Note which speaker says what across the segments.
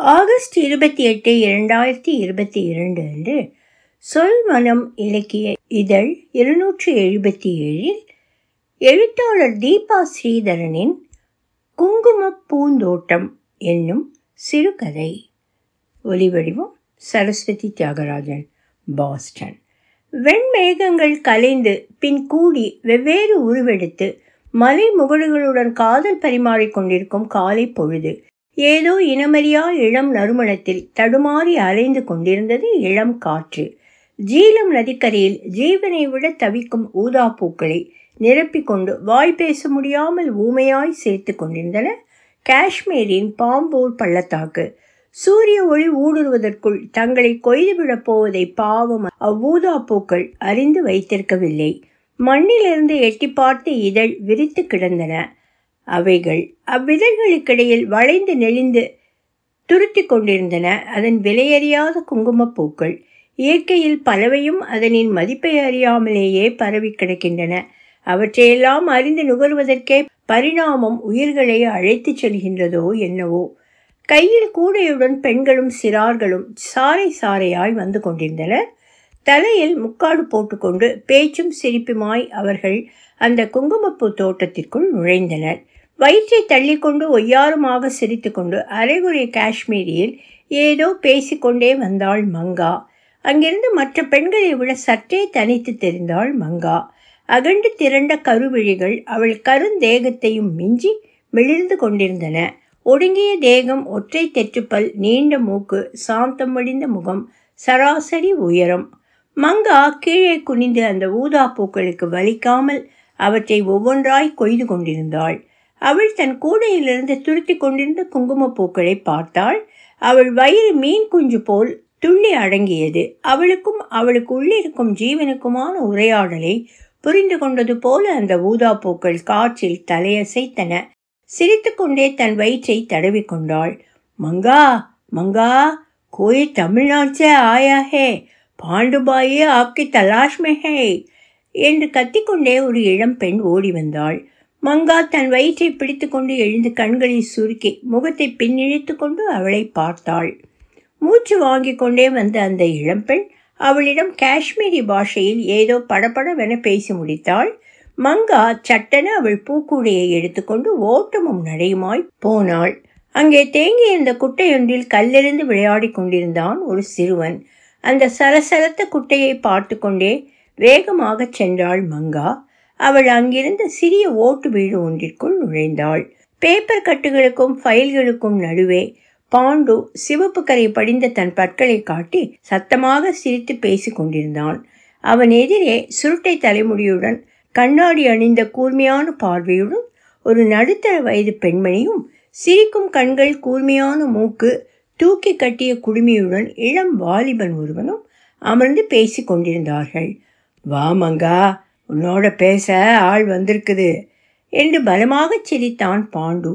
Speaker 1: August இருபத்தி எட்டு இரண்டாயிரத்தி இருபத்தி இரண்டு அன்று சொல் மனம் இலக்கிய இதழ் இருநூற்றி எழுபத்தி ஏழில் எழுத்தாளர் தீபா ஸ்ரீதரனின் குங்குமப் பூந்தோட்டம் என்னும் சிறுகதை. ஒலிவடிவம் சரஸ்வதி தியாகராஜன் பாஸ்டன். வெண்மேகங்கள் கலைந்து பின் கூடி வெவ்வேறு உருவெடுத்து மலை முகடுகளுடன் காதல் பரிமாறிக் கொண்டிருக்கும் காலை பொழுது ஏதோ இனமறியா இளம் நறுமணத்தில் தடுமாறி அலைந்து கொண்டிருந்தது இளம் காற்று. ஜீலம் நதிக்கரையில் ஜீவனை விட தவிக்கும் ஊதா பூக்களை நிரப்பிக் கொண்டு வாய் பேச முடியாமல் ஊமையாய் சேர்த்து கொண்டிருந்தன. காஷ்மீரின் பாம்பூர் பள்ளத்தாக்கு. சூரிய ஒளி ஊடுருவதற்குள் தங்களை கொய்துவிடப் போவதை பாவம் அவ்வூதா பூக்கள் அறிந்து வைத்திருக்கவில்லை. மண்ணிலிருந்து எட்டி பார்த்து இதழ் விரித்து கிடந்தன. அவைகள் அவ்விதழ்களுக்கிடையில் வளைந்து நெளிந்து துருத்தி கொண்டிருந்தன. அதன் விலையறியாத குங்குமப்பூக்கள் இயற்கையில் பலவையும் அதனின் மதிப்பை அறியாமலேயே பரவி கிடக்கின்றன. அவற்றையெல்லாம் அறிந்து நுகர்வதற்கே பரிணாமம் உயிர்களை அழைத்துச் செல்கின்றதோ என்னவோ. கையில் கூடையுடன் பெண்களும் சிறார்களும் சாறை சாறையாய் வந்து கொண்டிருந்தனர். தலையில் முக்காடு போட்டுக்கொண்டு பேச்சும் சிரிப்புமாய் அவர்கள் அந்த குங்குமப்பூ தோட்டத்திற்குள் நுழைந்தனர். வயிற்றை தள்ளிக்கொண்டு ஒய்யாருமாக சிரித்துக்கொண்டு அரைகுறை காஷ்மீரியில் ஏதோ பேசிக்கொண்டே வந்தாள் மங்கா. அங்கிருந்து மற்ற பெண்களை விட சற்றே தனித்து தெரிந்தாள் மங்கா. அகண்டு திரண்ட கருவிழிகள் அவள் கருந்தேகத்தையும் மிஞ்சி மிளிர்ந்து கொண்டிருந்தன. ஒடுங்கிய தேகம் ஒற்றை தெற்றுப்பல் நீண்ட மூக்கு சாந்தம் வடிந்த முகம் சராசரி உயரம். மங்கா கீழே குனிந்து அந்த ஊதா பூக்களுக்கு வலிக்காமல் அவற்றை ஒவ்வொன்றாய் கொய்து கொண்டிருந்தாள். அவள் தன் கூடையிலிருந்து துருத்தி கொண்டிருந்த குங்கும பூக்களை பார்த்தாள் அவள் வயிறு மீன் குஞ்சு போல் துள்ளி அடங்கியது அவளுக்கும் அவளுக்கு உள்ளிருக்கும் ஜீவனுக்குமான உரையாடலை புரிந்து கொண்டது போல அந்த ஊதா பூக்கள் காற்றில் தலையசைத்தன சிரித்துக்கொண்டே தன் வயிற்றை தடவி கொண்டாள் மங்கா மங்கா கோய் தமிழ்நாடு से आया है பாண்டுபாயே ஆப்கி தலாஷ் மே ஹே என்று கத்திக்கொண்டே ஒரு இளம் பெண் ஓடி வந்தாள் மங்கா தன் வயிற்றை பிடித்துக்கொண்டு எழுந்து கண்களை சுருக்கி முகத்தை பின்னிழித்து கொண்டு அவளை பார்த்தாள். மூச்சு வாங்கி கொண்டே வந்த அந்த இளம்பெண் அவளிடம் காஷ்மீரி பாஷையில் ஏதோ படபடவென பேசி முடித்தாள். மங்கா சட்டென அவள் பூக்கூடையை எடுத்துக்கொண்டு ஓட்டமும் நடையுமாய் போனாள். அங்கே தேங்கியிருந்த குட்டையொன்றில் கல்லெறிந்து விளையாடி கொண்டிருந்தான் ஒரு சிறுவன். அந்த சலசலத்த குட்டையை பார்த்து கொண்டே வேகமாக சென்றாள் மங்கா. அவள் அங்கிருந்த சிறிய ஓட்டு வீடு ஒன்றிற்குள் நுழைந்தாள். பேப்பர் கட்டுகளுக்கும் ஃபைல்களுக்கும் நடுவே பாண்டு சிவப்பு கரை படிந்த தன் பற்களை காட்டி சத்தமாக சிரித்து பேசி கொண்டிருந்தான். அவன் எதிரே சுருட்டை தலைமுடியுடன் கண்ணாடி அணிந்த கூர்மையான பார்வையுடன் ஒரு நடுத்தர வயது பெண்மணியும் சிரிக்கும் கண்கள் கூர்மையான மூக்கு தூக்கி கட்டிய குடுமியுடன் இளம் வாலிபன் ஒருவனும் அமர்ந்து பேசி கொண்டிருந்தார்கள். வா மங்கா உன்னோட பேச ஆள் வந்திருக்குது. என்று பலமாகச் சிரித்தான் பாண்டு.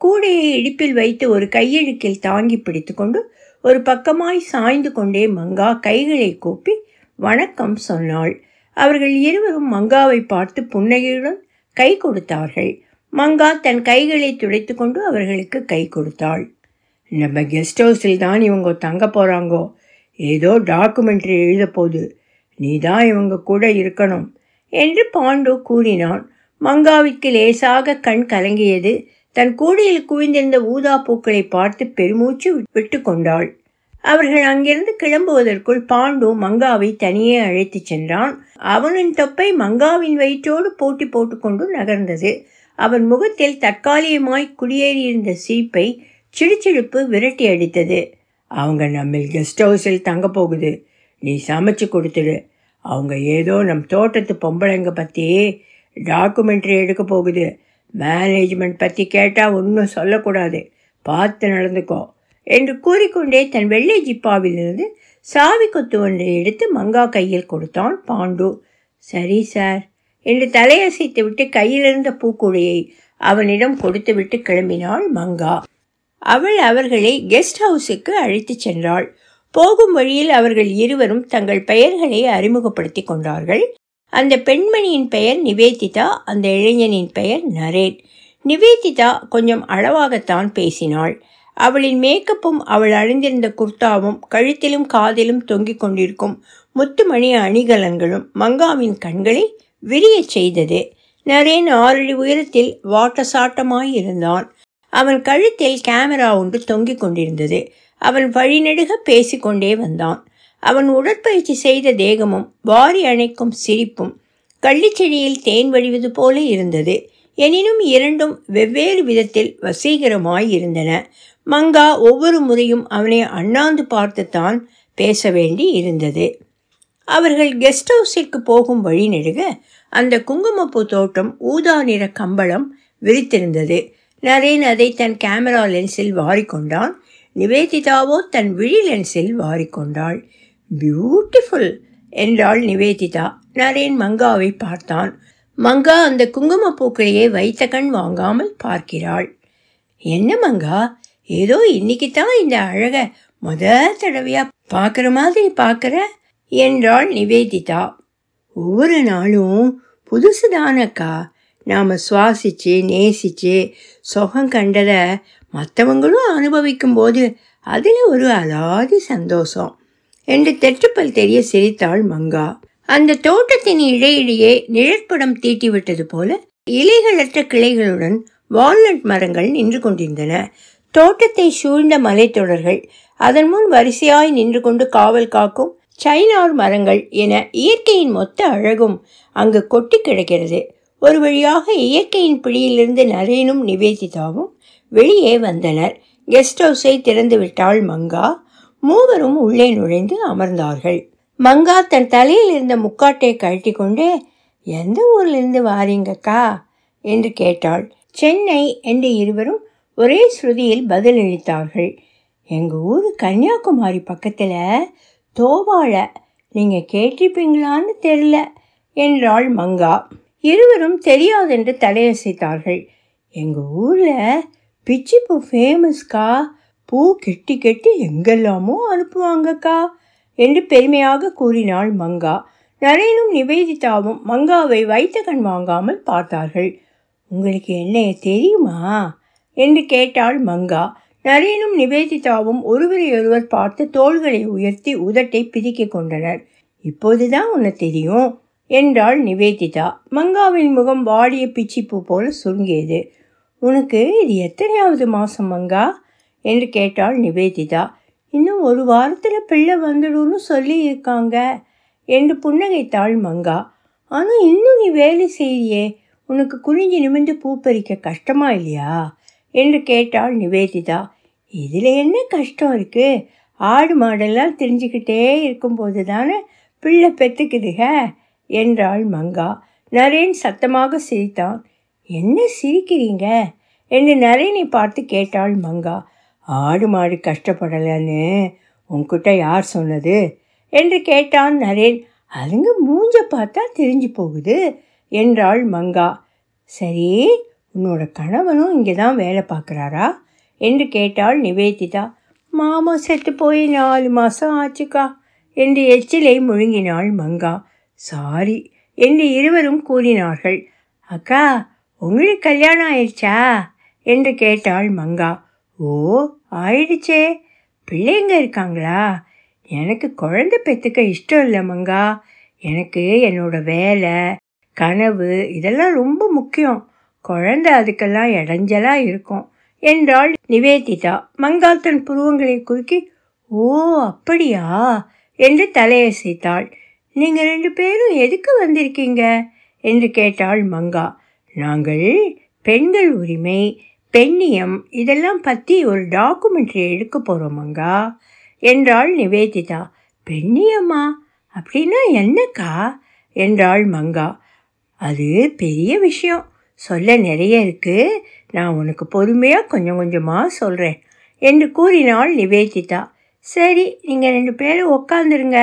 Speaker 1: கூடையை இடுப்பில் வைத்து ஒரு கையெழுக்கில் தாங்கி பிடித்துக்கொண்டு ஒரு பக்கமாய் சாய்ந்து கொண்டே மங்கா கைகளை கூப்பி வணக்கம் சொன்னாள். அவர்கள் இருவரும் மங்காவை பார்த்து புன்னகையுடன் கை கொடுத்தார்கள். மங்கா தன் கைகளை துடைத்து கொண்டு அவர்களுக்கு கை கொடுத்தாள். நம்ம கெஸ்ட் ஹவுஸில் தான் இவங்க தங்க போகிறாங்கோ ஏதோ டாக்குமெண்ட்ரி எழுத போகுது. நீ தான் இவங்க கூட இருக்கணும். என்று பாண்டு கூறினான். மங்காவிற்கு லேசாக கண் கலங்கியது. தன் கூடையில் குவிந்திருந்த ஊதா பூக்களை பார்த்து பெருமூச்சு விட்டு கொண்டாள். அவர்கள் அங்கிருந்து கிளம்புவதற்குள் பாண்டு மங்காவை தனியே அழைத்துச் சென்றான். அவனின் தொப்பை மங்காவின் வயிற்றோடு போட்டி போட்டுக்கொண்டு நகர்ந்தது. அவன் முகத்தில் தற்காலிகமாய் குடியேறியிருந்த சிரிப்பை சிடுச்சிடுப்பு விரட்டி அடித்தது. அவங்க நம்ம கெஸ்ட் ஹவுஸில் தங்க போகுது. நீ சமைச்சு கொடுத்துடு. அவங்க ஏதோ நம் தோட்டத்து பொம்பளைங்க பற்றி டாக்குமெண்ட்ரி எடுக்க போகுது. மேனேஜ்மெண்ட் பற்றி கேட்டால் ஒன்றும் சொல்லக்கூடாது. பார்த்து நடந்துக்கோ என்று கூறிக்கொண்டே தன் வெள்ளை ஜிப்பாவிலிருந்து சாவி கொத்து ஒன்றை எடுத்து மங்கா கையில் கொடுத்தான் பாண்டு. சரி சார் என்று தலையசைத்து விட்டு கையிலிருந்த பூக்குழியை அவனிடம் கொடுத்துவிட்டு கிளம்பினாள் மங்கா. அவள் அவர்களை கெஸ்ட் ஹவுஸுக்கு அழைத்துச் சென்றாள். போகும் வழியில் அவர்கள் இருவரும் தங்கள் பெயர்களை அறிமுகப்படுத்தி கொண்டார்கள். அந்த பெண்மணியின் பெயர் நிவேதிதா அந்த இளைஞனின் பெயர் நரேன். நிவேதிதா கொஞ்சம் அளவாகத்தான் பேசினாள். அவளின் மேக்கப்பும் அவள் அணிந்திருந்த குர்தாவும் கழுத்திலும் காதிலும் தொங்கிக் கொண்டிருக்கும் முத்துமணி அணிகலன்களும் மங்காவின் கண்களை விரியச் செய்தது. நரேன் ஆறடி உயரத்தில் வாட்டசாட்டமாய் இருந்தான். அவன் கழுத்தில் கேமரா ஒன்று தொங்கிக் கொண்டிருந்தது. அவன் வழிநெடுக பேசிக்கொண்டே வந்தான். அவன் உடற்பயிற்சி செய்த தேகமும் வாரி அணைக்கும் சிரிப்பும் கள்ளிச்செடியில் தேன் வழிவது போல இருந்தது. எனினும் இரண்டும் வெவ்வேறு விதத்தில் வசீகரமாய் இருந்தன. மங்கா ஒவ்வொரு முறையும் அவனை அண்ணாந்து பார்த்துத்தான் பேச வேண்டி இருந்தது. அவர்கள் கெஸ்ட் ஹவுஸிற்கு போகும் வழி நெடுக அந்த குங்குமப்பூ தோட்டம் ஊதா நிற கம்பளம் விரித்திருந்தது. நரேன் அதை தன் கேமரா லென்ஸில் வாரிக்கொண்டான். நிவேதிதாவோ தன் விழி லென்ஸில் வாரிக்கொண்டாள் பியூட்டிஃபுல் என்றாள் நிவேதிதா. நரேன் மங்காவை பார்த்தான். மங்கா அந்த குங்குமப்பூக்களையே வைத்த கண் வாங்காமல் பார்க்கிறாள். என்ன மங்கா? ஏதோ இன்னைக்கு தான் இந்த அழக முத தடவையா பார்க்குற மாதிரி பார்க்குற? என்றாள் நிவேதிதா. ஒவ்வொரு நாளும் புதுசு தானக்கா நாம் சுவாசிச்சு நேசிச்சு சுகம் கண்டதை மற்றவங்களும் அனுபவிக்கும் போது அதில் ஒரு அலாதி சந்தோஷம். என்று தெற்றுப்பல் தெரிய சிரித்தாள் மங்கா. அந்த தோட்டத்தின் இடையிடையே நிழற்படம் தீட்டிவிட்டது போல இலைகளற்ற கிளைகளுடன் வால்நட் மரங்கள் நின்று கொண்டிருந்தன. தோட்டத்தை சூழ்ந்த மலைத்தொடர்கள் அதன் முன் வரிசையாய் நின்று கொண்டு காவல் காக்கும் சைனார் மரங்கள் என இயற்கையின் மொத்த அழகும் அங்கு கொட்டி கிடக்கிறது. ஒரு வழியாக இயற்கையின் பிடியிலிருந்து நரேனும் நிவேதிதாவும் வெளியே வந்தனர். கெஸ்ட் ஹவுஸை திறந்துவிட்டாள் மங்கா. மூவரும் உள்ளே நுழைந்து அமர்ந்தார்கள். மங்கா தன் தலையில் இருந்த முக்காட்டை கழட்டி கொண்டே எந்த ஊர்லேருந்து வாரீங்கக்கா? என்று கேட்டாள். சென்னை என்று இருவரும் ஒரே ஸ்ருதியில் பதிலளித்தார்கள். எங்கள் ஊர் கன்னியாகுமரி பக்கத்தில். தோவாள. நீங்கள் கேட்டிருப்பீங்களான்னு தெரில என்றாள் மங்கா. இருவரும் தெரியாதென்று தலையசைத்தார்கள். எங்கள் ஊரில் பிச்சிப்பூ ஃபேமஸ்க்கா பூ கெட்டி கெட்டி எங்கெல்லாமோ அனுப்புவாங்கக்கா. என்று பெருமையாக கூறினாள் மங்கா. நரேனும் நிவேதிதாவும் மங்காவை வைத்த கண் வாங்காமல் பார்த்தார்கள். உங்களுக்கு என்ன தெரியுமா? என்று கேட்டாள் மங்கா. நரேனும் நிவேதிதாவும் ஒருவரையொருவர் பார்த்து தோள்களை உயர்த்தி உதட்டை பிதுக்கிக் கொண்டனர். இப்போதுதான் உன்னை தெரியும் என்றாள் நிவேதிதா. மங்காவின் முகம் வாடிய பிச்சிப்பூ போல சுருங்கியது. உனக்கு இது எத்தனையாவது மாதம் மங்கா? என்று கேட்டாள் நிவேதிதா. இன்னும் ஒரு வாரத்தில் பிள்ளை வந்துடும்னு சொல்லி இருக்காங்க என்று புன்னகைத்தாள் மங்கா. ஆனால் இன்னும் நீ வேலை செய்றியே? உனக்கு குனிஞ்சு நிமிந்து பூ பறிக்க கஷ்டமா இல்லையா? என்று கேட்டாள் நிவேதிதா. இதில் என்ன கஷ்டம் இருக்குது ஆடு மாடெல்லாம் தெரிஞ்சுக்கிட்டே இருக்கும்போது தானே பிள்ளை பெற்றுக்குதுக என்றாள் மங்கா. நரேன் சத்தமாக சிரித்தான். என்ன சிரிக்கிறீங்க? என்று நரேனை பார்த்து கேட்டாள் மங்கா. ஆடு மாடு கஷ்டப்படலைன்னு உன்கிட்ட யார் சொன்னது? என்று கேட்டான் நரேன். அதுங்க மூஞ்ச பார்த்தா தெரிஞ்சு போகுது என்றாள் மங்கா. சரி உன்னோட கணவனும் இங்கே தான் வேலை பார்க்குறாரா? என்று கேட்டாள் நிவேதிதா. மாமா செத்து போய் நாலு மாதம் ஆச்சுக்கா என்று எச்சிலை முழுங்கினாள் மங்கா. சாரி என்று இருவரும் கூறினார்கள். அக்கா உங்களுக்கு கல்யாணம் ஆயிடுச்சா? என்று கேட்டாள் மங்கா. ஓ ஆயிடுச்சே. பிள்ளைங்க இருக்காங்களா? எனக்கு குழந்தை பெற்றுக்க இஷ்டம் இல்லை மங்கா. எனக்கு என்னோட வேலை கனவு இதெல்லாம் ரொம்ப முக்கியம். குழந்தை அதுக்கெல்லாம் இடைஞ்சலாக இருக்கும் என்றாள் நிவேதிதா. மங்கா தன் புருவங்களை குறுக்கி ஓ அப்படியா? என்று தலையசைத்தாள். நீங்கள் ரெண்டு பேரும் எதுக்கு வந்திருக்கீங்க? என்று கேட்டாள் மங்கா. நாங்கள் பெண்கள் உரிமை பெண்ணியம் இதெல்லாம் பற்றி ஒரு டாக்குமெண்ட்ரி எடுக்க போகிறோம் மங்கா என்றாள் நிவேதிதா. பெண்ணியம்மா அப்படின்னா என்னக்கா? என்றாள் மங்கா. அது பெரிய விஷயம். சொல்ல நிறைய இருக்குது நான் உனக்கு பொறுமையாக கொஞ்சம் கொஞ்சமாக சொல்கிறேன் என்று கூறினாள் நிவேதிதா. சரி நீங்கள் ரெண்டு பேரும் உக்காந்துருங்க.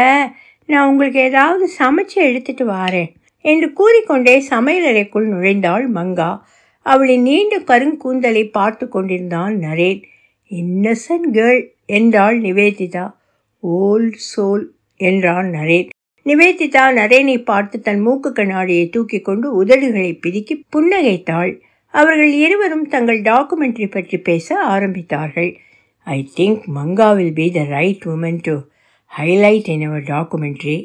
Speaker 1: நான் உங்களுக்கு ஏதாவது சமைச்சு எடுத்துட்டு வாரேன். என்று கூறிக்கொண்டே சமையலறைக்குள் நுழைந்தாள் மங்கா. அவளின் நீண்ட கருங்கூந்தலை பார்த்து கொண்டிருந்தான் நரேன். இன்னசென்ட் கேர்ள் என்றாள் நிவேதிதா. ஓல்ட் சோல் என்றான் நரேன். நிவேதிதா நரேனை பார்த்து தன் மூக்கு கண்ணாடியை தூக்கி கொண்டு உதடுகளை பிதுக்கி புன்னகைத்தாள். அவர்கள் இருவரும் தங்கள் டாக்குமெண்ட்ரி பற்றி பேச ஆரம்பித்தார்கள். I think Manga will be the right woman to highlight in her documentary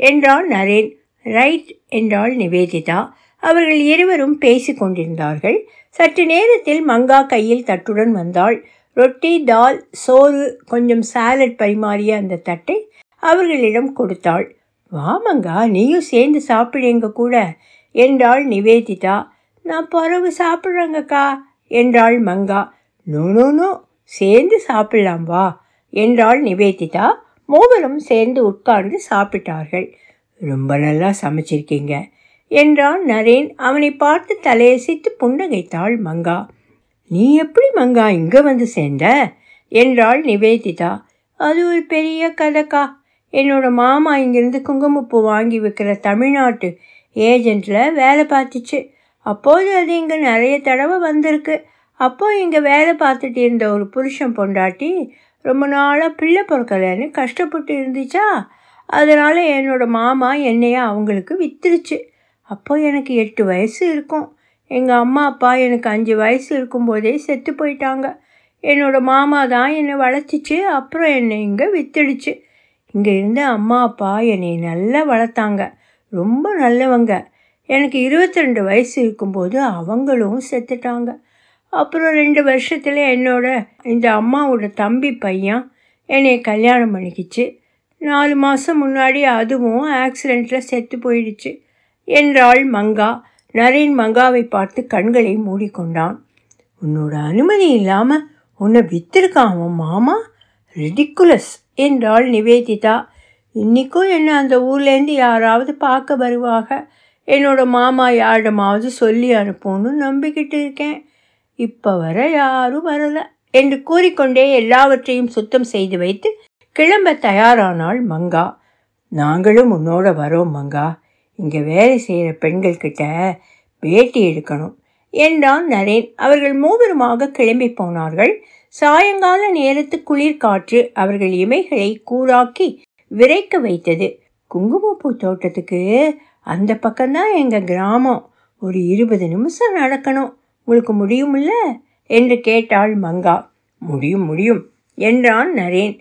Speaker 1: என்றான் நரேன். ரைட் என்றாள் நிவேதிதா. அவர்கள் இருவரும் பேசிக் கொண்டிருந்தார்கள். சற்று நேரத்தில் மங்கா கையில் தட்டுடன் வந்தாள். ரொட்டி தால் சோறு கொஞ்சம் சாலட் பரிமாறிய அந்த தட்டை அவர்களிடம் கொடுத்தாள். வாமங்கா நீயும் சேர்ந்து சாப்பிடு எங்க கூட என்றாள் நிவேதிதா. நான் பறவு சாப்பிட்றேங்கக்கா என்றாள் மங்கா. நோ நோ நோ சேர்ந்து சாப்பிடலாம் வா என்றாள் நிவேதிதா. மூவரும் சேர்ந்து உட்கார்ந்து சாப்பிட்டார்கள். ரொம்ப நல்லா சமைச்சிருக்கீங்க. என்றான் நரேன். அவனை பார்த்து தலையசைத்து புன்னகைத்தாள் மங்கா. நீ எப்படி மங்கா இங்கே வந்து சேர்ந்த? என்றாள் நிவேதிதா. அது ஒரு பெரிய கதைக்கா. என்னோட மாமா இங்கேருந்து குங்குமப்பூ வாங்கி வைக்கிற தமிழ்நாட்டு ஏஜெண்ட்டில் வேலை பார்த்துச்சு. அப்போது அது இங்கே நிறைய தடவை வந்திருக்கு. அப்போ இங்கே வேலை பார்த்துட்டு இருந்த ஒரு புருஷன் பொண்டாட்டி ரொம்ப நாளாக பிள்ளை பிறக்கலைன்னு கஷ்டப்பட்டு இருந்துச்சா? அதனால் என்னோடய மாமா என்னையே அவங்களுக்கு வித்துருச்சு. அப்போ எனக்கு எட்டு வயசு இருக்கும். எங்கள் அம்மா அப்பா எனக்கு அஞ்சு வயசு இருக்கும்போதே செத்து போயிட்டாங்க. என்னோடய மாமா தான் என்னை வளர்த்திச்சு. அப்புறம் என்னை இங்கே வித்துடுச்சு. இங்கே இருந்த அம்மா அப்பா என்னை நல்லா வளர்த்தாங்க. ரொம்ப நல்லவங்க. எனக்கு இருபத்தி ரெண்டு வயசு இருக்கும்போது அவங்களும் செத்துட்டாங்க. அப்புறம் ரெண்டு வருஷத்தில் என்னோட இந்த அம்மாவோட தம்பி பையன் என்னை கல்யாணம் பண்ணிக்கிச்சு. நாலு மாதம் முன்னாடி அதுவும் ஆக்சிடெண்ட்டில் செத்து போயிடுச்சு. என்றாள் மங்கா. நரேன் மங்காவை பார்த்து கண்களை மூடிக்கொண்டான். உன்னோட அனுமதி இல்லாமல் உன்னை வித்திருக்கான் அவன் மாமா? ரிடிக்குலஸ் என்றாள் நிவேதிதா. இன்றைக்கும் என்ன அந்த ஊர்லேருந்து யாராவது பார்க்க வருவாக. என்னோட மாமா யாரிடமாவது சொல்லி அனுப்பணும்னு நம்பிக்கிட்டு இருக்கேன். இப்போ வர யாரும் வரலை என்று கூறிக்கொண்டே எல்லாவற்றையும் சுத்தம் செய்து வைத்து கிளம்ப தயாரானாள் மங்கா நாங்களும் உன்னோட வரோம் மங்கா. இங்கே வேலை செய்கிற பெண்கள்கிட்ட பேட்டி எடுக்கணும் என்றான் நரேன். அவர்கள் மூவருமாக கிளம்பி போனார்கள். சாயங்கால நேரத்து குளிர் காற்று அவர்கள் இமைகளை கூறாக்கி விரைக்க வைத்தது. குங்குமப்பூ தோட்டத்துக்கு அந்த பக்கம்தான் எங்கள் கிராமம். ஒரு இருபது நிமிஷம் நடக்கணும். உங்களுக்கு முடியுமில்ல என்று கேட்டாள் மங்கா. முடியும் முடியும் என்றான் நரேன்.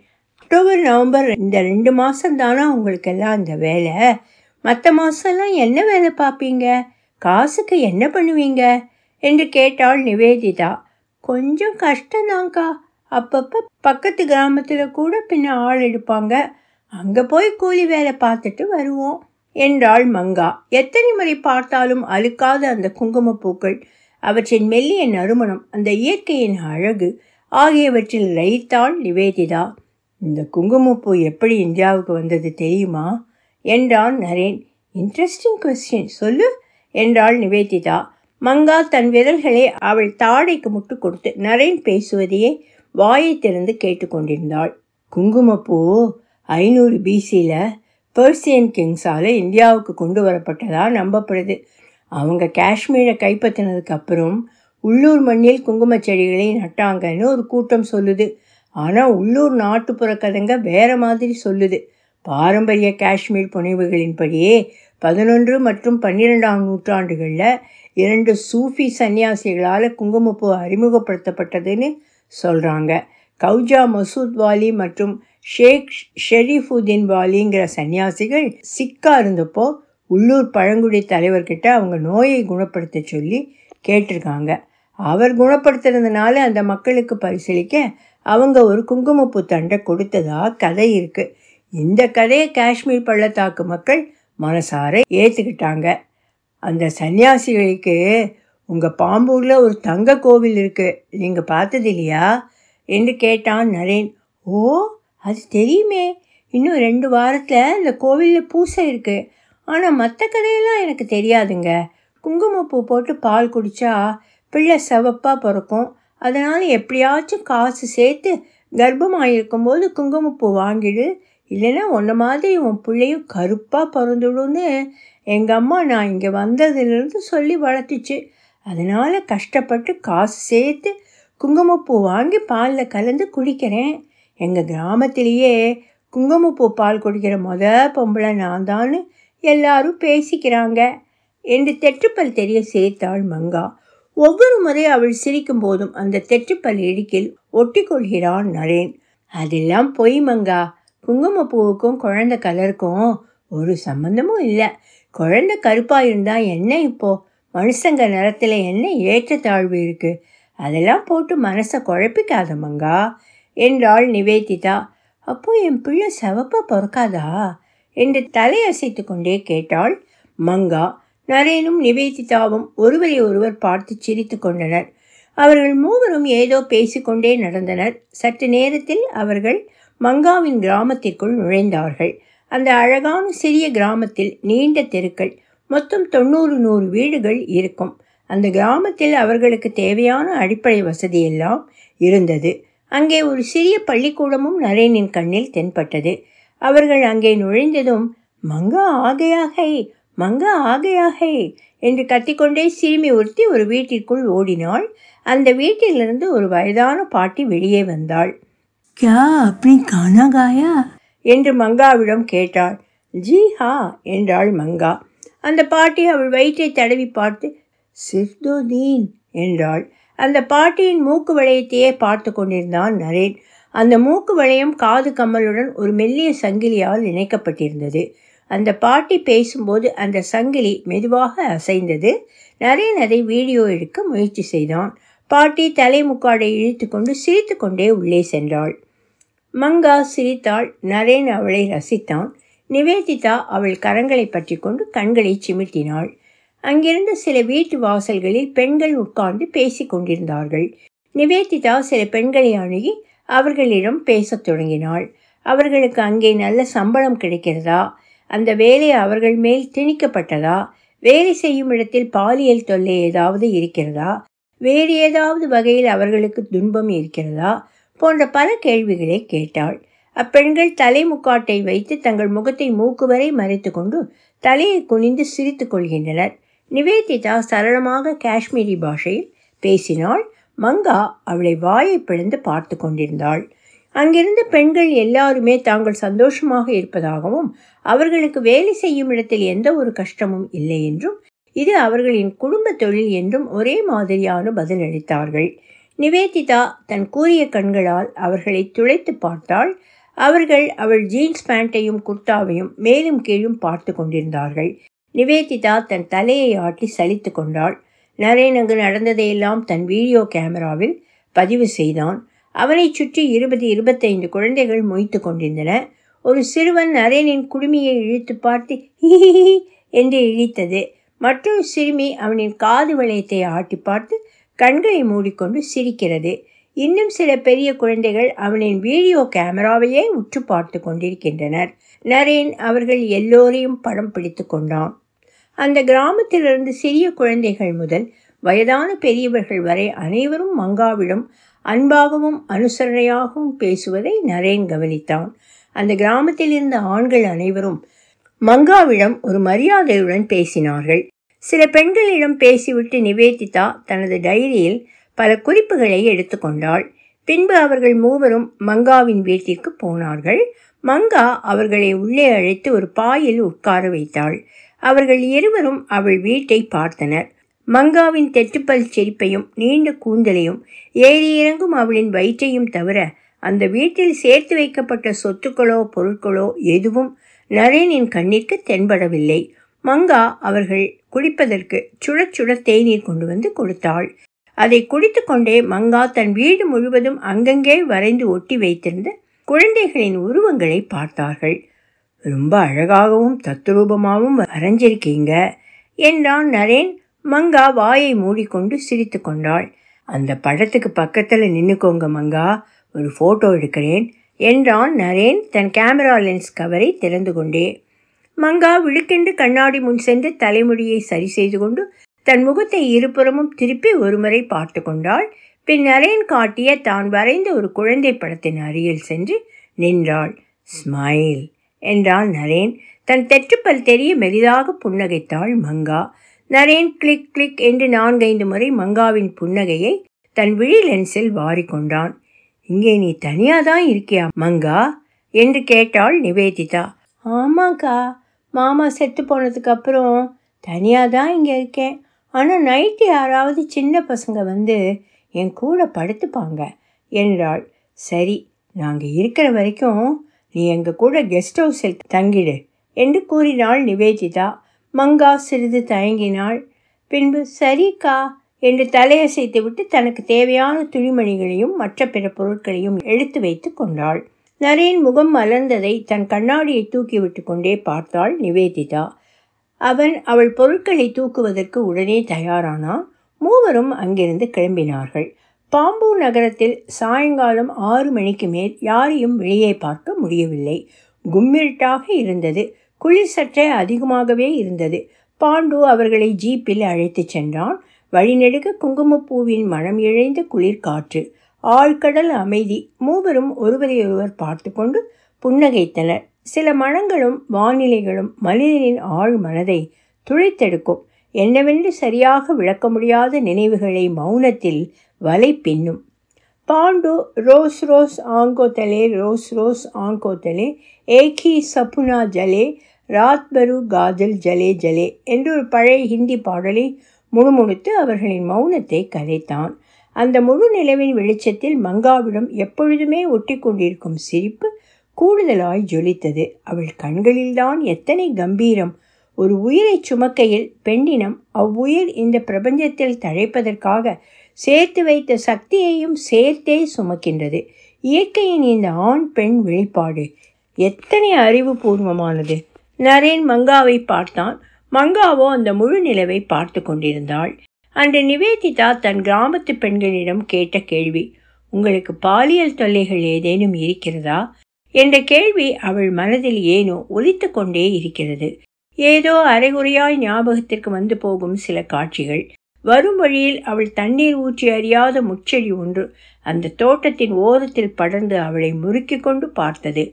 Speaker 1: அக்டோபர் நவம்பர் இந்த ரெண்டு மாதம் தானே உங்களுக்கெல்லாம் இந்த வேலை. மற்ற மாதம்லாம் என்ன வேலை பார்ப்பீங்க? காசுக்கு என்ன பண்ணுவீங்க? என்று கேட்டாள் நிவேதிதா. கொஞ்சம் கஷ்டம்தாங்க்கா அப்பப்போ பக்கத்து கிராமத்தில் கூட பின்ன ஆள் எடுப்பாங்க. அங்கே போய் கூலி வேலை பார்த்துட்டு வருவோம் என்றாள் மங்கா. எத்தனை முறை பார்த்தாலும் அழுக்காத அந்த குங்குமப்பூக்கள் அவற்றின் மெல்லிய நறுமணம் அந்த இயற்கையின் அழகு ஆகியவற்றில் லயித்தாள் நிவேதிதா. இந்த குங்குமப்பூ எப்படி இந்தியாவுக்கு வந்தது தெரியுமா? என்றான் நரேன். இன்ட்ரெஸ்டிங் கொஸ்டின் சொல்லு என்றாள் நிவேதிதா. மங்கா தன் விரல்களை அவள் தாடைக்கு முட்டு கொடுத்து நரேன் பேசுவதையே வாயை திறந்து கேட்டுக்கொண்டிருந்தாள். குங்குமப்பூ ஐநூறு பிசியில் பெர்சியன் கிங்ஸால் இந்தியாவுக்கு கொண்டு வரப்பட்டதாக நம்பப்படுது. அவங்க காஷ்மீரை கைப்பற்றினதுக்கப்புறம் உள்ளூர் மண்ணில் குங்குமச் செடிகளை நட்டாங்கன்னு ஒரு கூட்டம் சொல்லுது. ஆனால் உள்ளூர் நாட்டுப்புற கதைங்க வேறு மாதிரி சொல்லுது. பாரம்பரிய காஷ்மீர் புனைவுகளின்படியே பதினொன்று மற்றும் பன்னிரெண்டாம் நூற்றாண்டுகளில் இரண்டு சூஃபி சன்னியாசிகளால் குங்குமப்பூ அறிமுகப்படுத்தப்பட்டதுன்னு சொல்கிறாங்க கவுஜா மசூத் வாலி மற்றும் ஷேக் ஷெரீஃபுதீன் வாலிங்கிற சன்னியாசிகள் சிக்கா இருந்தப்போ உள்ளூர் பழங்குடி தலைவர்கிட்ட அவங்க நோயை குணப்படுத்த சொல்லி கேட்டிருக்காங்க. அவர் குணப்படுத்துறதுனால அந்த மக்களுக்கு பரிசீலிக்க அவங்க ஒரு குங்குமப்பூ தண்டை கொடுத்ததா கதை இருக்குது இந்த கதையை காஷ்மீர் பள்ளத்தாக்கு மக்கள் மனசார ஏற்றுக்கிட்டாங்க அந்த சன்னியாசிகளுக்கு உங்கள் பாம்பூரில் ஒரு தங்க கோவில் இருக்குது நீங்கள் பார்த்தது இல்லையா? என்று கேட்டான் நரேன். ஓ அது தெரியுமே. இன்னும் ரெண்டு வாரத்தில் இந்த கோவிலில் பூசை இருக்குது ஆனால் மற்ற கதையெல்லாம் எனக்கு தெரியாதுங்க. குங்குமப்பூ போட்டு பால் குடித்தா பிள்ளை செவப்பாக பிறக்கும். அதனால் எப்படியாச்சும் காசு சேர்த்து கர்ப்பமாக இருக்கும்போது குங்குமப்பூ வாங்கிடு. இல்லைன்னா உன்ன மாதிரி உன் பிள்ளையும் கருப்பாக பிறந்துடும்னு எங்கள் அம்மா நான் இங்கே வந்ததுலேருந்து சொல்லி வளர்த்துச்சு. அதனால் கஷ்டப்பட்டு காசு சேர்த்து குங்குமப்பூ வாங்கி பாலில் கலந்து குடிக்கிறேன். எங்கள் கிராமத்திலேயே குங்குமப்பூ பால் குடிக்கிற மொத பொம்பளை நான் தான் எல்லாரும் பேசிக்கிறாங்க. என்று தெற்றுப்பல் தெரிய சேர்த்தாள் மங்கா. ஒவ்வொரு முறை அவள் சிரிக்கும் போதும் அந்த தெற்றுப்பல் இடுக்கில் ஒட்டி கொள்கிறான் நரேன். அதெல்லாம் பொய் மங்கா. குங்குமப்பூவுக்கும் குழந்தை கலருக்கும் ஒரு சம்பந்தமும் இல்லை. குழந்தை கருப்பாக இருந்தால் என்ன இப்போ? மனுஷங்க நிறத்தில் என்ன ஏற்றத்தாழ்வு இருக்கு? அதெல்லாம் போட்டு மனசை குழப்பிக்காத மங்கா என்றாள் நிவேதிதா. அப்போ என் பிள்ளை செவப்பா பிறக்காதா? என்று தலையசைத்து கொண்டே கேட்டாள் மங்கா. நரேனும் நிவேதிதாவும் ஒருவரை ஒருவர் பார்த்து சிரித்து கொண்டனர். அவர்கள் மூவரும் ஏதோ பேசிக்கொண்டே நடந்தனர். சற்று நேரத்தில் அவர்கள் மங்காவின் கிராமத்திற்குள் நுழைந்தார்கள். அந்த அழகான சிறிய கிராமத்தில் நீண்ட தெருக்கள் மொத்தம் தொண்ணூறு நூறு வீடுகள் இருக்கும். அந்த கிராமத்தில் அவர்களுக்கு தேவையான அடிப்படை வசதியெல்லாம் இருந்தது. அங்கே ஒரு சிறிய பள்ளிக்கூடமும் நரேனின் கண்ணில் தென்பட்டது. அவர்கள் அங்கே நுழைந்ததும் மங்கா ஆகையாகை மங்கா ஆகையாகை என்று கத்திக்கொண்டே சிறுமி ஒருத்தி ஒரு வீட்டிற்குள் ஓடினாள். அந்த வீட்டிலிருந்து ஒரு வயதான பாட்டி வெளியே வந்தாள். கியா அப்படி காணாகாயா? என்று மங்காவிடம் கேட்டாள். ஜி ஹா என்றாள் மங்கா. அந்த பாட்டி அவள் வயிற்றை தடவி பார்த்து சிர்தோ தீன் என்றாள். அந்த பாட்டியின் மூக்கு வளையத்தையே பார்த்து கொண்டிருந்தான் நரேன். அந்த மூக்கு வளையம் காது கம்மலுடன் ஒரு மெல்லிய சங்கிலியால் இணைக்கப்பட்டிருந்தது. அந்த பாட்டி பேசும்போது அந்த சங்கிலி மெதுவாக அசைந்தது. நரேன் அதை வீடியோ எடுக்க முயற்சி செய்தான். பாட்டி தலைமுக்காடை இழுத்து கொண்டு சிரித்து கொண்டே உள்ளே சென்றாள். மங்கா சிரித்தாள். நரேன் அவளை ரசித்தான். நிவேதிதா அவள் கரங்களை பற்றி கொண்டு கண்களை சிமிட்டினாள். அங்கிருந்த சில வீட்டு வாசல்களில் பெண்கள் உட்கார்ந்து பேசிக் கொண்டிருந்தார்கள். நிவேதிதா சில பெண்களை அணுகி அவர்களிடம் பேசத் தொடங்கினாள். அவர்களுக்கு அங்கே நல்ல சம்பளம் கிடைக்கிறதா? அந்த வேலை அவர்கள் மேல் திணிக்கப்பட்டதா? வேலை செய்யும் இடத்தில் பாலியல் தொல்லை ஏதாவது இருக்கிறதா? வேறு ஏதாவது வகையில் அவர்களுக்கு துன்பம் இருக்கிறதா? போன்ற பல கேள்விகளை கேட்டாள். அப்பெண்கள் தலைமுக்காட்டை வைத்து தங்கள் முகத்தை மூக்கு வரை மறைத்து கொண்டு தலையை குனிந்து சிரித்து கொள்கின்றனர். நிவேதிதா சரளமாக காஷ்மீரி பாஷையில் பேசினாள். மங்கா அவளை வாயை பிளந்து பார்த்து கொண்டிருந்தாள். அங்கிருந்த பெண்கள் எல்லாருமே தாங்கள் சந்தோஷமாக இருப்பதாகவும் அவர்களுக்கு வேலை செய்யும் இடத்தில் எந்த ஒரு கஷ்டமும் இல்லை என்றும் இது அவர்களின் குடும்ப தொழில் என்றும் ஒரே மாதிரியான பதிலளித்தார்கள் நிவேதிதா தன் கூறிய கண்களால் அவர்களை துளைத்து பார்த்தாள். அவர்கள் அவள் ஜீன்ஸ் பேண்ட்டையும் குர்தாவையும் மேலும் கீழும் பார்த்து கொண்டிருந்தார்கள். நிவேதிதா தன் தலையை ஆட்டி சலித்து கொண்டாள். நரேன் அங்கு நடந்ததையெல்லாம் தன் வீடியோ கேமராவில் பதிவு செய்தான். அவனைச் சுற்றி இருபது இருபத்தைந்து குழந்தைகள் மொய்த்து கொண்டிருந்தன. ஒரு சிறுவன் நரேனின் குடுமியை இழுத்து பார்த்து ஹிஹி என்று இழித்தது. மற்றொரு சிறுமி அவனின் காது வளையத்தை ஆட்டி பார்த்து கண்களை மூடிக்கொண்டு சிரிக்கிறது. இன்னும் சில பெரிய குழந்தைகள் அவனின் வீடியோ கேமராவையே உற்று பார்த்து கொண்டிருக்கின்றனர். நரேன் அவர்கள் எல்லோரையும் படம் பிடித்து கொண்டான். அந்த கிராமத்திலிருந்து சிறிய குழந்தைகள் முதல் வயதான பெரியவர்கள் வரை அனைவரும் மங்காவிடம் அன்பாகவும் அனுசரணையாகவும் பேசுவதை நரேன் கவனித்தான். அந்த கிராமத்தில் இருந்த ஆண்கள் அனைவரும் மங்காவிடம் ஒரு மரியாதையுடன் பேசினார்கள். சில பெண்களிடம் பேசிவிட்டு நிவேதிதா தனது டைரியில் பல குறிப்புகளை எடுத்துக்கொண்டாள் பின்பு அவர்கள் மூவரும் மங்காவின் வீட்டிற்கு போனார்கள். மங்கா அவர்களை உள்ளே அழைத்து ஒரு பாயில் உட்கார வைத்தாள். அவர்கள் இருவரும் அவள் வீட்டை பார்த்தனர். மங்காவின் தெற்றுப்பல் செரிப்பையும் நீண்ட கூந்தலையும் ஏறி இறங்கும் அவளின் வயிற்றையும் தவிர அந்த வீட்டில் சேர்த்து வைக்கப்பட்ட சொத்துக்களோ பொருட்களோ எதுவும் நரேனின் கண்ணிற்கு தென்படவில்லை. மங்கா அவர்கள் குடிப்பதற்கு சுட சுட தேநீர் கொண்டு வந்து கொடுத்தாள். அதை குடித்து கொண்டே மங்கா தன் வீடு முழுவதும் அங்கங்கே வரைந்து ஒட்டி வைத்திருந்த குழந்தைகளின் உருவங்களை பார்த்தார்கள். ரொம்ப அழகாகவும் தத்ரூபமாகவும் வரைஞ்சிருக்கீங்க என்றான் நரேன். மங்கா வாயை மூடிக்கொண்டு சிரித்து கொண்டாள். அந்த படத்துக்கு பக்கத்தில் நின்னுக்கோங்க மங்கா. ஒரு ஃபோட்டோ எடுக்கிறேன் என்றான் நரேன் தன் கேமரா லென்ஸ் கவரை திறந்து கொண்டே. மங்கா விழுக்கென்று கண்ணாடி முன் சென்று தலைமுடியை சரி செய்து கொண்டு தன் முகத்தை இருபுறமும் திருப்பி ஒருமுறை பார்த்து கொண்டாள். பின் நரேன் காட்டிய தான் வரைந்த ஒரு குழந்தை படத்தின் அருகில் சென்று நின்றாள். ஸ்மைல் என்றான் நரேன். தன் தெற்றுப்பல் தெரிய மெலிதாக புன்னகைத்தாள் மங்கா. நரேன் கிளிக் கிளிக் என்று நான்கைந்து முறை மங்காவின் புன்னகையை தன் விழி லென்ஸில் வாரிக்கொண்டான் இங்கே நீ தனியாக தான் இருக்கியா மங்கா? என்று கேட்டாள் நிவேதிதா. ஆமாக்கா மாமா செத்து போனதுக்கு அப்புறம் தனியாக தான் இங்கே இருக்கேன். ஆனால் நைட்டு யாராவது சின்ன பசங்க வந்து என் கூட படுத்துப்பாங்க என்றாள். சரி நாங்கள் இருக்கிற வரைக்கும் நீ எங்கள் கூட கெஸ்ட் ஹவுஸில் தங்கிடு என்று கூறினாள் நிவேதிதா. மங்கா சிறிது தயங்கினாள். பின்பு சரிக்கா என்று தலையசைத்து விட்டு தனக்கு தேவையான துணிமணிகளையும் மற்ற பிற பொருட்களையும் எடுத்து வைத்து கொண்டாள். நரேன் முகம் மலர்ந்ததை தன் கண்ணாடியை தூக்கிவிட்டு கொண்டே பார்த்தாள் நிவேதிதா. அவன் அவள் பொருட்களை தூக்குவதற்கு உடனே தயாரானான். மூவரும் அங்கிருந்து கிளம்பினார்கள். பாம்பூர் நகரத்தில் சாயங்காலம் ஆறு மணிக்கு மேல் யாரையும் வெளியே பார்க்க முடியவில்லை. கும்மிருட்டாக இருந்தது. குளிர் சற்றே அதிகமாகவே இருந்தது. பாண்டு அவர்களை ஜீப்பில் அழைத்துச் சென்றான். வழிநெடுக குங்குமப்பூவின் மனம் இழைந்த குளிர் காற்று ஆழ்கடல் அமைதி. மூவரும் ஒருவரையொருவர் பார்த்து கொண்டு புன்னகைத்தனர். சில மனங்களும் வானிலைகளும் மனிதனின் ஆழ் மனதை துளைத்தெடுக்கும். என்னவென்று சரியாக விளக்க முடியாத நினைவுகளை மௌனத்தில் வலை பின்னும். பாண்டு ரோஸ் ரோஸ் ஆங்கோத்தலே ரோஸ் ரோஸ் ஆங்கோத்தலே ஏகி சப்புனா ஜலே ராத்பரு காஜல் ஜலே ஜலே என்று ஒரு பழைய ஹிந்தி பாடலை முணுமுணுத்து அவர்களின் மௌனத்தை கலைத்தான் அந்த முழு நிலவின் வெளிச்சத்தில் மங்காவிடம் எப்பொழுதுமே ஒட்டி கொண்டிருக்கும் சிரிப்பு கூடுதலாய் ஜொலித்தது. அவள் கண்களில்தான் எத்தனை கம்பீரம். ஒரு உயிரை சுமக்கையில் பெண்ணினம் அவ்வுயிர் இந்த பிரபஞ்சத்தில் தழைப்பதற்காக சேர்த்து வைத்த சக்தியையும் சேர்த்தே சுமக்கின்றது. இயற்கையின் இந்த ஆண் பெண் வெளிப்பாடு எத்தனை அறிவுபூர்வமானது? நரேன் மங்காவை பார்த்தான். மங்காவோ அந்த முழு நிலவை பார்த்து கொண்டிருந்தாள். அன்று நிவேதிதா தன் கிராமத்து பெண்களிடம் கேட்ட கேள்வி உங்களுக்கு பாலியல் தொல்லைகள் ஏதேனும் இருக்கிறதா? என்ற கேள்வி அவள் மனதில் ஏனோ ஒலித்து கொண்டே இருக்கிறது. ஏதோ அரைகுறையாய் ஞாபகத்திற்கு வந்து போகும் சில காட்சிகள். வரும் வழியில் அவள் தண்ணீர் ஊற்றி அறியாத முச்செடி ஒன்று அந்த தோட்டத்தின் ஓரத்தில் படர்ந்து அவளை முறுக்கி கொண்டு பார்த்தது.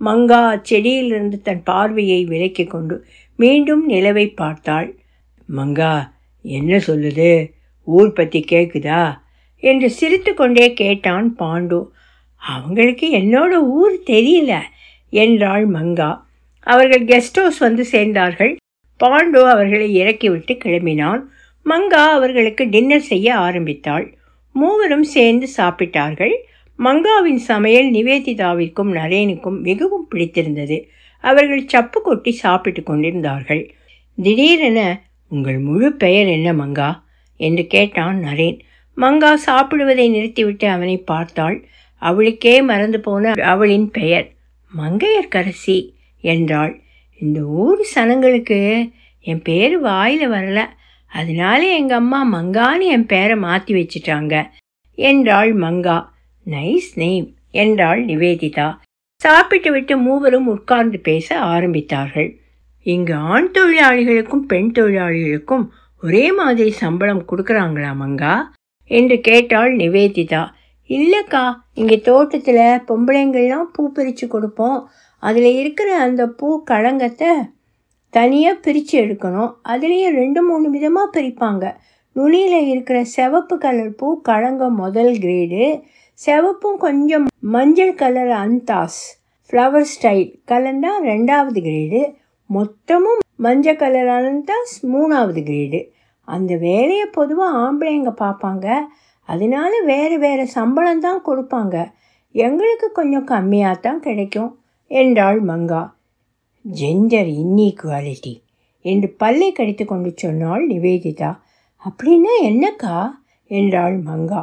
Speaker 1: மங்கா அச்செடியிலிருந்து தன் பார்வையை விலக்கி கொண்டு மீண்டும் நிலவை பார்த்தாள். மங்கா என்ன சொல்லுது? ஊர் பற்றி கேட்குதா என்று சிரித்து கொண்டே கேட்டான் பாண்டு. அவங்களுக்கு என்னோட ஊர் தெரியல என்றாள் மங்கா. அவர்கள் கெஸ்ட் ஹவுஸ் வந்து சேர்ந்தார்கள். பாண்டு அவர்களை இறக்கிவிட்டு கிளம்பினான். மங்கா அவர்களுக்கு டின்னர் செய்ய ஆரம்பித்தாள். மூவரும் சேர்ந்து சாப்பிட்டார்கள். மங்காவின் சமையல் நிவேதிதாவிற்கும் நரேனுக்கும் மிகவும் பிடித்திருந்தது. அவர்கள் சப்பு கொட்டி சாப்பிட்டு கொண்டிருந்தார்கள். திடீரென உங்கள் முழு பெயர் என்ன மங்கா? என்று கேட்டான் நரேன். மங்கா சாப்பிடுவதை நிறுத்திவிட்டு அவனை பார்த்தாள். அவளுக்கே மறந்து போன அவளின் பெயர் மங்கையர்கரசி என்றாள். இந்த ஊர் சனங்களுக்கு என் பேர் வாயில் வரல. அதனால எங்கள் அம்மா மங்கான்னு என் பேரை மாற்றி வச்சிட்டாங்க என்றாள் மங்கா. நைஸ் நேம் என்றாள் நிவேதிதா. சாப்பிட்டு விட்டு மூவரும் உட்கார்ந்து பேச ஆரம்பித்தார்கள். இங்கு ஆண் தொழிலாளிகளுக்கும் பெண் தொழிலாளிகளுக்கும் ஒரே மாதிரி சம்பளம் கொடுக்குறாங்களா மங்கா என்று கேட்டாள் நிவேதிதா. இல்லைக்கா இங்கே தோட்டத்தில் பொம்பளைங்கள்லாம் பூ பிரித்து கொடுப்போம். அதில் இருக்கிற அந்த பூ களங்கத்தை தனியாக பிரித்து எடுக்கணும். அதுலேயும் ரெண்டு மூணு விதமாக பிரிப்பாங்க. நுனியில் இருக்கிற சிவப்பு கலர் பூ களங்கம் முதல் கிரேடு சிவப்பும் கொஞ்சம் மஞ்சள் கலர் அந்தாஸ் ஃப்ளவர் ஸ்டைல் கலந்தா ரெண்டாவது கிரேடு மொத்தமும் மஞ்சள் கலர் அந்தாஸ் மூணாவது கிரேடு அந்த வேலையை பொதுவாக ஆம்பளைங்க பார்ப்பாங்க. அதனால வேறு வேறு சம்பளம் தான் கொடுப்பாங்க. எங்களுக்கு கொஞ்சம் கம்மியாக தான் கிடைக்கும். என்றாள் மங்கா. ஜெண்டர் இன்இக்வாலிட்டி என்று பல்லை கடித்து கொண்டு சொன்னாள் நிவேதிதா. அப்படின்னா என்னக்கா? என்றாள் மங்கா.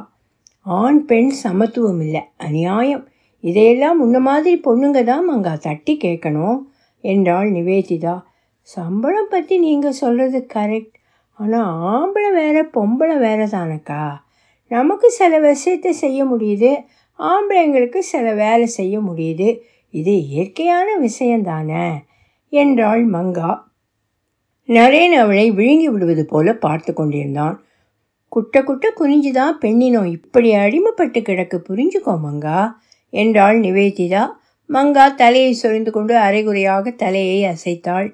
Speaker 1: ஆண் பெண் சமத்துவம் இல்லை. அநியாயம். இதையெல்லாம் முன்ன மாதிரி பொண்ணுங்க தான் மங்கா தட்டி கேட்கணும் என்றாள் நிவேதிதா. சம்பளம் பற்றி நீங்கள் சொல்கிறது கரெக்ட் ஆனால் ஆம்பளை வேற பொம்பளை வேற தானக்கா? நமக்கு சில விஷயத்தை செய்ய முடியுது. ஆம்பளைங்களுக்கு சில வேலை செய்ய முடியுது. இது இயற்கையான விஷயந்தானே என்றாள் மங்கா. நரேன் அவளை விழுங்கி விடுவது போல பார்த்து கொண்டிருந்தான். குட்ட குட்ட குனிஞ்சுதான் பெண்ணினோம் இப்படி அடிமைப்பட்டு கிடக்கு புரிஞ்சுக்கோ மங்கா என்றாள் நிவேதிதா. மங்கா தலையை சொரிந்து கொண்டு அரைகுறையாக தலையை அசைத்தாள்.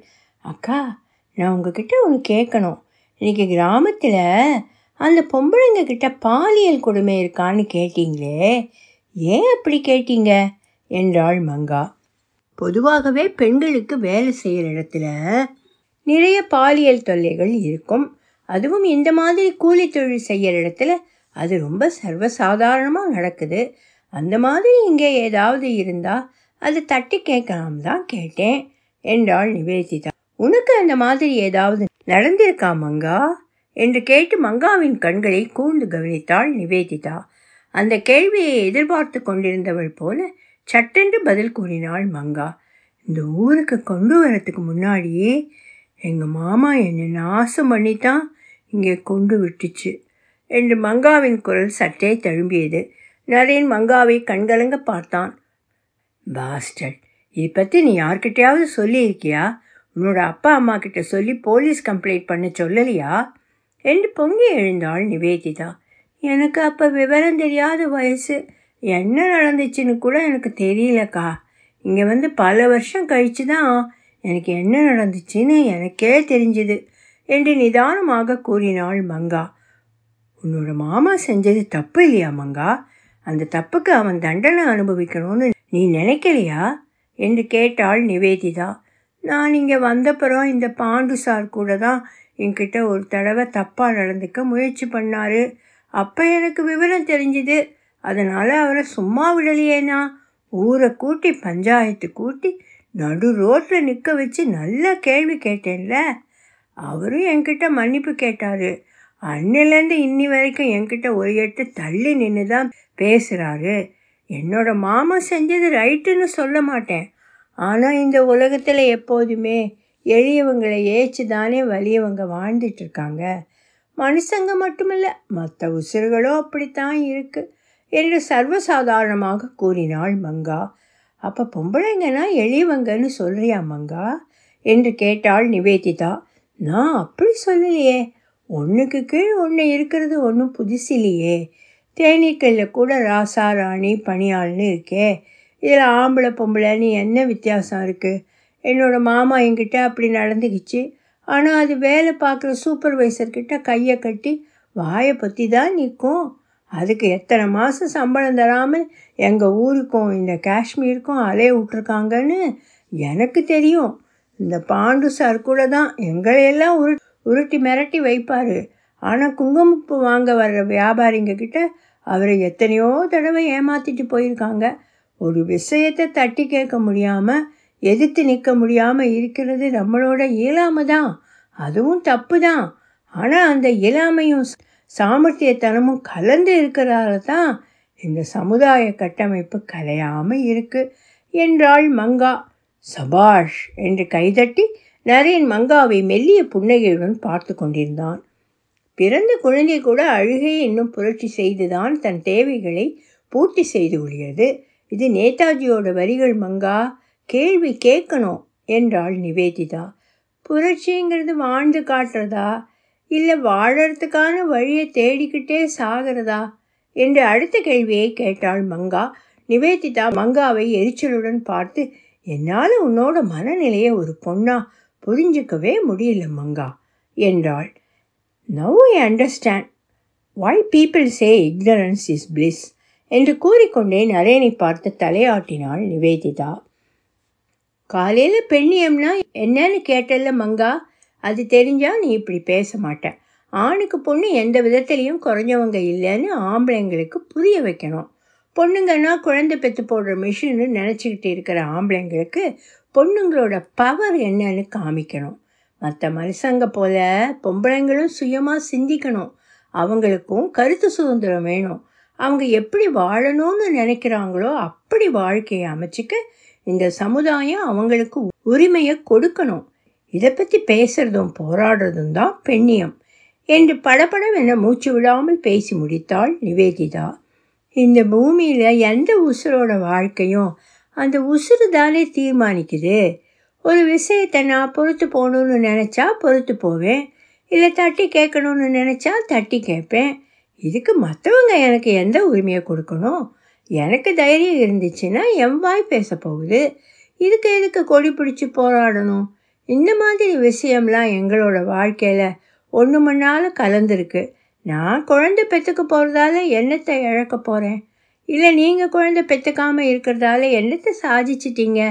Speaker 1: அக்கா நான் உங்ககிட்ட ஒன்று கேட்கணும். இன்னைக்கு கிராமத்தில் அந்த பொம்பளைங்க கிட்ட பாலியல் கொடுமை இருக்கான்னு கேட்டீங்களே ஏன் அப்படி கேட்டீங்க? என்றாள் மங்கா. பொதுவாகவே பெண்களுக்கு வேலை செய்கிற இடத்துல நிறைய பாலியல் தொல்லைகள் இருக்கும். அதுவும் இந்த மாதிரி கூலி தொழில் செய்கிற இடத்துல அது ரொம்ப சர்வசாதாரணமாக நடக்குது. அந்த மாதிரி இங்கே ஏதாவது இருந்தால் அது தட்டி கேட்கலாம் தான் கேட்டேன் என்றாள் நிவேதிதா. உனக்கு அந்த மாதிரி ஏதாவது நடந்திருக்கா மங்கா? என்று கேட்டு மங்காவின் கண்களை கூர்ந்து கவனித்தாள் நிவேதிதா. அந்த கேள்வியை எதிர்பார்த்து கொண்டிருந்தவள் போல சட்டென்று பதில் கூறினாள் மங்கா. இந்த ஊருக்கு கொண்டு வரத்துக்கு முன்னாடியே எங்கள் மாமா என்னை நாசம் பண்ணித்தான் இங்கே கொண்டு விட்டுச்சு என்று மங்காவின் குரல் சற்றே தழும்பியது. நரேன் மங்காவை கண்கலங்க பார்த்தான். பாஸ்டர் இதை பற்றி நீ யார்கிட்டயாவது சொல்லியிருக்கியா? உன்னோட அப்பா அம்மா கிட்ட சொல்லி போலீஸ் கம்ப்ளைண்ட் பண்ண சொல்லலையா? என்று பொங்கி எழுந்தாள் நிவேதிதா. எனக்கு அப்போ விவரம் தெரியாத வயசு. என்ன நடந்துச்சுன்னு கூட எனக்கு தெரியலக்கா. இங்கே வந்து பல வருஷம் கழித்து தான் எனக்கு என்ன நடந்துச்சுன்னு எனக்கே தெரிஞ்சுது என்று நிதானமாக கூறினாள் மங்கா. உன்னோட மாமா செஞ்சது தப்பு இல்லையா மங்கா? அந்த தப்புக்கு அவன் தண்டனை அனுபவிக்கணும்னு நீ நினைக்கலையா? என்று கேட்டாள் நிவேதிதா. நான் இங்கே வந்தப்புறம் இந்த பாண்டு சார் கூட தான் என்கிட்ட ஒரு தடவை தப்பாக நடந்துக்க முயற்சி பண்ணார். அப்போ எனக்கு விவரம் தெரிஞ்சுது. அதனால் அவரை சும்மா விடலையேனா ஊரை கூட்டி பஞ்சாயத்து கூட்டி நடு ரோட்டில் நிற்க வச்சு நல்லா கேள்வி கேட்டேன்ல. அவரும் என்கிட்ட மன்னிப்பு கேட்டார். அன்னிலேருந்து இன்னி வரைக்கும் என்கிட்ட ஒரு எட்டு தள்ளி நின்று தான் பேசுகிறாரு என்னோட மாமா செஞ்சது ரைட்டுன்னு சொல்ல மாட்டேன். ஆனால் இந்த உலகத்தில் எப்போதுமே எளியவங்களை ஏச்சு தானே வலியவங்க வாழ்ந்துட்டுருக்காங்க மனுஷங்க மட்டுமில்லை மற்ற உசிறுகளும் அப்படித்தான் இருக்குது என்று சர்வசாதாரணமாக கூறினாள் மங்கா. அப்போ பொம்பளைங்கன்னா எளியவங்கன்னு சொல்கிறியா மங்கா? என்று கேட்டாள் நிவேதிதா. நான் அப்படி சொல்லலையே. ஒன்றுக்கு கீழ் ஒன்று இருக்கிறது ஒன்றும் புதுசில்லையே. தேனீக்கல்ல கூட ராசா ராணி பணியாள்னு இருக்கே. இதில் ஆம்பளை பொம்பளைன்னு என்ன வித்தியாசம் இருக்குது என்னோடய மாமா என்கிட்ட அப்படி நடந்துக்கிச்சு. ஆனால் அது வேலை பார்க்குற சூப்பர்வைசர்கிட்ட கையை கட்டி வாயை பற்றி தான் நிற்கும். அதுக்கு எத்தனை மாதம் சம்பளம் தராமல் எங்கள் ஊருக்கும் இந்த காஷ்மீருக்கும் அலைய விட்ருக்காங்கன்னு எனக்கு தெரியும். இந்த பாண்டு சார் கூட தான் எங்களையெல்லாம் உரு உருட்டி மிரட்டி வைப்பார். ஆனால் குங்குமப்பு வாங்க வர்ற வியாபாரிங்க கிட்ட அவரை எத்தனையோ தடவை ஏமாற்றிட்டு போயிருக்காங்க. ஒரு விஷயத்தை தட்டி கேட்க முடியாமல் எதிர்த்து நிற்க முடியாமல் இருக்கிறது நம்மளோட இயலாமை தான். அதுவும் தப்பு தான். ஆனால் அந்த இயலாமையும் சாமர்த்தியத்தனமும் கலந்து இருக்கிறதால தான் இந்த சமுதாய கட்டமைப்பு கலையாமல் இருக்கு. என்றாள் மங்கா. சபாஷ் என்று கைதட்டி நரேன் மங்காவை மெல்லிய புன்னகையுடன் பார்த்து கொண்டிருந்தான். பிறந்த குழந்தை கூட அழுகை இன்னும் புரட்சி செய்துதான் தன் தேவைகளை பூர்த்தி செய்து கொள்கிறது. இது நேதாஜியோட வரிகள் மங்கா. கேள்வி கேட்கணும் என்றாள் நிவேதிதா. புரட்சிங்கிறது வாழ்ந்து காட்டுறதா? இல்லை வாழறதுக்கான வழியை தேடிக்கிட்டே சாகிறதா? என்று அடுத்த கேள்வியை கேட்டாள் மங்கா. நிவேதிதா மங்காவை எரிச்சலுடன் பார்த்து என்னால் உன்னோட மனநிலையை ஒரு பொண்ணா புரிஞ்சுக்கவே முடியல மங்கா என்றாள். Now I understand why people say ignorance is bliss என்று கூறிக்கொண்டே நரேனை பார்த்து தலையாட்டினாள் நிவேதிதா. காலையில் பெண்ணியம்னா என்னன்னு கேட்டல்ல மங்கா அது தெரிஞ்சால் நீ இப்படி பேச மாட்டேன் ஆணுக்கு பொண்ணு எந்த விதத்துலேயும் குறைஞ்சவங்க இல்லைன்னு ஆம்பளைங்களுக்கு புரிய வைக்கணும். பொண்ணுங்கன்னா குழந்தை பெற்று போடுற மிஷின்னு நினச்சிக்கிட்டு இருக்கிற ஆம்பளைங்களுக்கு பொண்ணுங்களோட பவர் என்னன்னு காமிக்கணும். மற்ற மனுஷங்க போல பொம்பளைங்களும் சுயமாக சிந்திக்கணும். அவங்களுக்கும் கருத்து சுதந்திரம் வேணும். அவங்க எப்படி வாழணும்னு நினைக்கிறாங்களோ அப்படி வாழ்க்கையை அமைச்சிக்க இந்த சமுதாயம் அவங்களுக்கு உரிமையை கொடுக்கணும். இதை பற்றி பேசுகிறதும் போராடுறதும் தான் பெண்ணியம். என்று படபடவென மூச்சு விடாமல் பேசி முடித்தாள் நிவேதிதா. இந்த பூமியில் எந்த உசுரோட வாழ்க்கையும் அந்த உசுறு தானே தீர்மானிக்குது. ஒரு விஷயத்தை நான் பொறுத்து போகணுன்னு நினச்சா பொறுத்து போவேன். இல்லை தட்டி கேட்கணும்னு நினச்சா தட்டி கேட்பேன். இதுக்கு மற்றவங்க எனக்கு எந்த உரிமையை கொடுக்கணும்? எனக்கு தைரியம் இருந்துச்சுன்னா என் வாய் பேச போகுது. இதுக்கு எதுக்கு கொடி பிடிச்சி போராடணும்? இந்த மாதிரி விஷயம்லாம் எங்களோட வாழ்க்கையில் ஒன்று மண்ணால் கலந்துருக்கு. நான் குழந்தை பெற்றுக்க போகிறதால என்னத்தை இழக்க போகிறேன் இல்லை நீங்கள் குழந்தை பெற்றுக்காமல் இருக்கிறதால என்னத்தை சாதிச்சிட்டீங்க?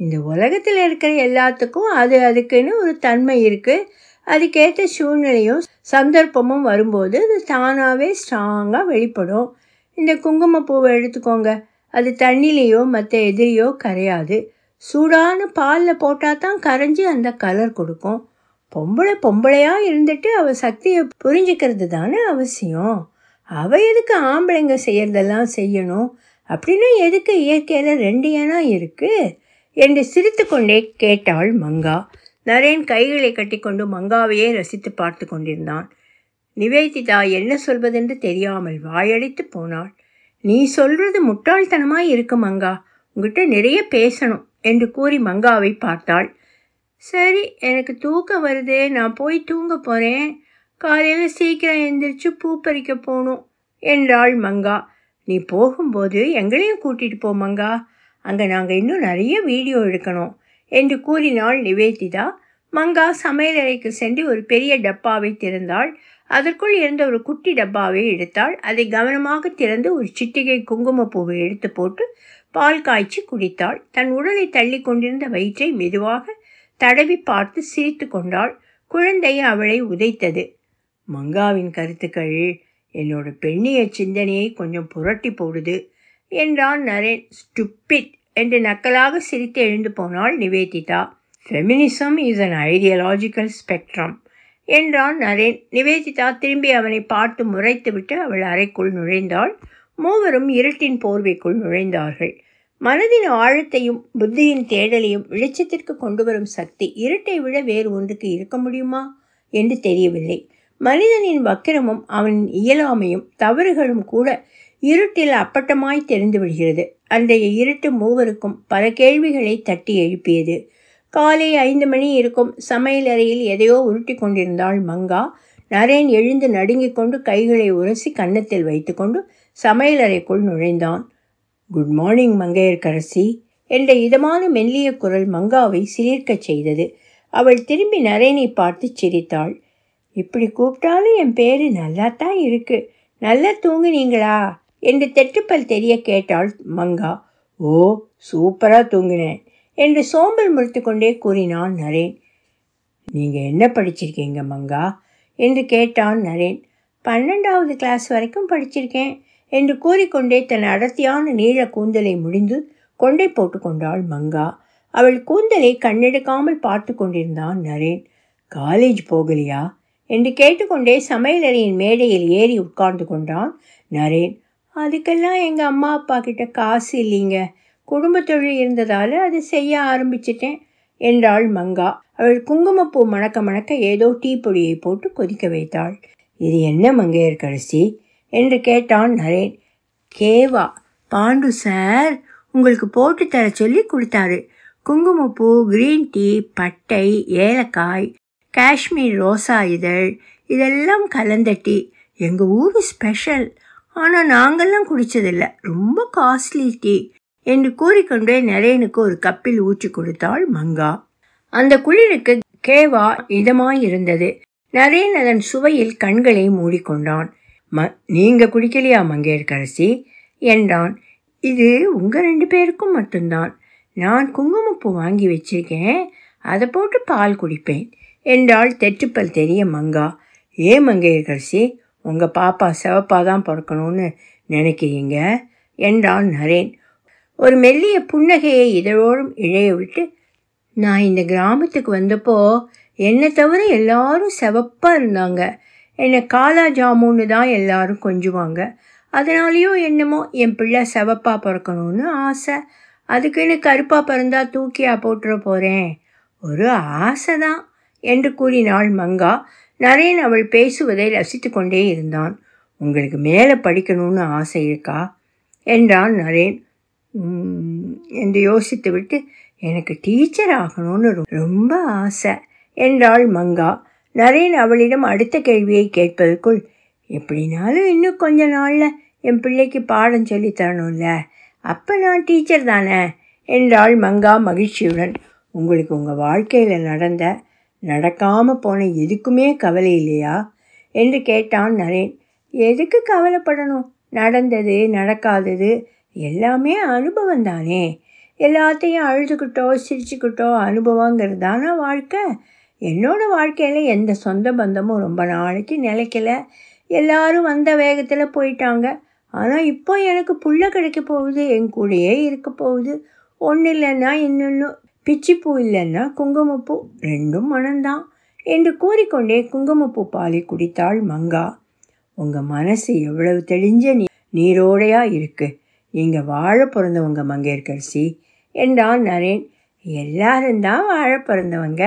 Speaker 1: இந்த உலகத்தில் இருக்கிற எல்லாத்துக்கும் அது அதுக்குன்னு ஒரு தன்மை இருக்குது அதுக்கேற்ற சூழ்நிலையும் சந்தர்ப்பமும் வரும்போது அது தானாகவே ஸ்ட்ராங்காக வெளிப்படும். இந்த குங்குமப்பூவை எடுத்துக்கோங்க. அது தண்ணிலேயோ மற்ற எதிரியோ கரையாது. சூடான பாலில் போட்டால் தான் கரைஞ்சி அந்த கலர் கொடுக்கும். பொம்பளை பொம்பளையாக இருந்துட்டு அவள் சக்தியை புரிஞ்சுக்கிறது தானே அவசியம். அவள் எதுக்கு ஆம்பளைங்க செய்கிறதெல்லாம் செய்யணும்? அப்படின்னா எதுக்கு இயற்கையில் ரெண்டு ஏனா இருக்குது என்று சிரித்து கொண்டே கேட்டாள் மங்கா. நரேன் கைகளை கட்டிக்கொண்டு மங்காவையே ரசித்து பார்த்து கொண்டிருந்தான். நிவேதிதா என்ன சொல்வதென்று தெரியாமல் வாயடித்து போனாள். நீ சொல்றது முட்டாள்தனமாய் இருக்கு மங்கா. உங்ககிட்ட நிறைய பேசணும் என்று கூறி மங்காவை பார்த்தாள். சரி எனக்கு தூக்கம் வருதே நான் போய் தூங்க போகிறேன் காலையில் சீக்கிரம் எந்திரிச்சு பூ பறிக்க போகணும் என்றாள் மங்கா. நீ போகும்போது எங்களையும் கூட்டிகிட்டு போ மங்கா. அங்கே நாங்கள் இன்னும் நிறைய வீடியோ எடுக்கணும் என்று கூறினாள் நிவேதிதா. மங்கா சமையலறைக்கு சென்று ஒரு பெரிய டப்பாவை திறந்தாள். அதற்குள் இருந்த ஒரு குட்டி டப்பாவை எடுத்தாள். அதை கவனமாக திறந்து ஒரு சிட்டிகை குங்குமப்பூவை எடுத்து போட்டு பால் காய்ச்சி குடித்தாள். தன் உடலை தள்ளி கொண்டிருந்த வயிற்றை மெதுவாக தடவி பார்த்து சிரித்து கொண்டாள். குழந்தை அவளை உதைத்தது. மங்காவின் கருத்துக்கள் என்னோட பெண்ணிய சிந்தனையை கொஞ்சம் புரட்டி போடுது என்றான் நரேன். ஸ்டுப்பிட் என்று நக்கலாக சிரித்து எழுந்து போனாள் Niveditha. Feminism is an ideological spectrum என்றான் நரேன். நிவேதிதா திரும்பி அவனை பார்த்து முறைத்துவிட்டு அவள் அறைக்குள் நுழைந்தாள். மூவரும் இருட்டின் போர்வைக்குள் நுழைந்தார்கள். மனதின் ஆழத்தையும் புத்தியின் தேடலையும் வெளிச்சத்திற்கு கொண்டு வரும் சக்தி இருட்டை விட வேறு ஒன்றுக்கு இருக்க முடியுமா? என்று தெரியவில்லை. மனிதனின் வக்கிரமும் அவனின் இயலாமையும் தவறுகளும் கூட இருட்டில் அப்பட்டமாய் தெரிந்து விடுகிறது. அன்றைய இருட்டு மூவருக்கும் பல கேள்விகளை தட்டி எழுப்பியது. காலை ஐந்து மணி இருக்கும் சமையல் அறையில் எதையோ உருட்டி கொண்டிருந்தாள் மங்கா. நரேன் எழுந்து நடுங்கிக் கொண்டு கைகளை உரசி கன்னத்தில் வைத்துக்கொண்டு சமையலறைக்குள் நுழைந்தான். Good morning Mangaiyarkarasi. என்ற இதமான மெல்லிய குரல் மங்காவை சிலிர்க்கச் செய்தது. அவள் திரும்பி நரேனை பார்த்து சிரித்தாள். இப்படி கூப்பிட்டாலும் என் பேர் நல்லாத்தான் இருக்கு. நல்லா தூங்குனீங்களா? என்று தெட்டுப்பல் தெரிய கேட்டாள் மங்கா. ஓ சூப்பராக தூங்கினேன் என்று சோம்பல் முறித்து கொண்டே கூறினான் நரேன். நீங்கள் என்ன படிச்சிருக்கீங்க மங்கா? என்று கேட்டான் நரேன். பன்னெண்டாவது கிளாஸ் வரைக்கும் படிச்சிருக்கேன். என்று கூறிக்கொண்டே தன் அடர்த்தியான நீள கூந்தலை முடிந்து கொண்டை போட்டு கொண்டாள் மங்கா. அவள் கூந்தலை கண்ணெடுக்காமல் பார்த்து கொண்டிருந்தான் நரேன். காலேஜ் போகலையா? என்று கேட்டுக்கொண்டே சமையலறையின் மேடையில் ஏறி உட்கார்ந்து கொண்டான் நரேன். அதுக்கெல்லாம் எங்கள் அம்மா அப்பா கிட்ட காசு இல்லைங்க. குடும்ப தொழில் இருந்ததால் அது செய்ய ஆரம்பிச்சிட்டேன் என்றாள் மங்கா. அவள் குங்குமப்பூ மணக்க மணக்க ஏதோ டீ பொடியை போட்டு கொதிக்க வைத்தாள். இது என்ன மங்கையர்கரசி என்று கேட்டான் நரேன். கேவா பாண்டு சார் உங்களுக்கு போட்டு தர சொல்லி கொடுத்தாரு. குங்குமப்பூ கிரீன் டீ பட்டை ஏலக்காய் காஷ்மீர் ரோசா இதழ் இதெல்லாம் கலந்த டீ. எங்கள் ஊர் ஸ்பெஷல். ஆனால் நாங்கள்லாம் குடித்ததில்லை ரொம்ப காஸ்ட்லி டீ என்று கூறிக்கொண்டே நரேனுக்கு ஒரு கப்பில் ஊற்றி கொடுத்தாள் மங்கா. அந்த குளிருக்கு கேவா இதமாயிருந்தது. நரேன் அதன் சுவையில் கண்களை மூடிக்கொண்டான். ம நீங்கள் குடிக்கலையா மங்கையர்கரசி? என்றான். இது உங்கள் ரெண்டு பேருக்கும் மட்டும்தான். நான் குங்குமப்பூ வாங்கி வச்சிருக்கேன். அதை போட்டு பால் குடிப்பேன் என்றாள் தெற்றுப்பல் தெரிய மங்கா. ஏ மங்கையர்கரசி உங்கள் பாப்பா சிவப்பாக தான் பிறக்கணும்னு நினைக்கிறீங்க? என்றான் நரேன். ஒரு மெல்லிய புன்னகையை இதழோடும் இழைய விட்டு நான் இந்த கிராமத்துக்கு வந்தப்போ என்னை தவிர எல்லாரும் செவப்பாக இருந்தாங்க. என்னை காலா ஜாமுன்னு தான் எல்லாரும் கொஞ்சுவாங்க. அதனாலேயோ என்னமோ என் பிள்ளை செவப்பாக பிறக்கணும்னு ஆசை. அதுக்குன்னு கருப்பாக பிறந்தா தூக்கியா போட்டுற போகிறேன் ஒரு ஆசை தான் என்று கூறினாள் மங்கா. நரேன் அவள் பேசுவதை ரசித்து கொண்டே இருந்தான். உங்களுக்கு மேலே படிக்கணும்னு ஆசை இருக்கா? என்றான் நரேன். என்று யோசித்து விட்டு எனக்கு டீச்சர் ஆகணும்னு ரொம்ப ஆசை என்றாள் மங்கா. நரேன் அவளிடம் அடுத்த கேள்வியை கேட்பதற்குள் எப்படினாலும் இன்னும் கொஞ்ச நாளில் என் பிள்ளைக்கு பாடம் சொல்லித்தரணும்ல அப்போ நான் டீச்சர் தானே? என்றாள் மங்கா மகிழ்ச்சியுடன். உங்களுக்கு உங்கள் வாழ்க்கையில் நடந்த நடக்காமல் போன எதுக்குமே கவலை இல்லையா? என்று கேட்டான் நரேன். எதுக்கு கவலைப்படணும்? நடந்தது நடக்காதது எல்லாமே அனுபவம் தானே? எல்லாத்தையும் அழுதுகிட்டோ சிரிச்சுக்கிட்டோ அனுபவங்கிறது தானே வாழ்க்கை? என்னோட வாழ்க்கையில் எந்த சொந்த பந்தமும் ரொம்ப நாளைக்கு நிலைக்கல. எல்லாரும் வந்த வேகத்தில் போயிட்டாங்க. ஆனால் இப்போ எனக்கு புள்ள கிடைக்க போகுது என் கூடயே இருக்க போகுது. ஒன்று இல்லைன்னா இன்னொன்று பிச்சிப்பூ இல்லைன்னா குங்குமப்பூ ரெண்டும் மனம்தான். என்று கூறிக்கொண்டே குங்குமப்பூ பாலை குடித்தாள் மங்கா. உங்கள் மனசு எவ்வளவு தெளிஞ்ச நீ நீரோடையாக இருக்கு. நீங்கள் வாழ பிறந்தவங்க மங்கையர்கரசி என்றான் நரேன். எல்லாரும் தான் வாழ பிறந்தவங்க.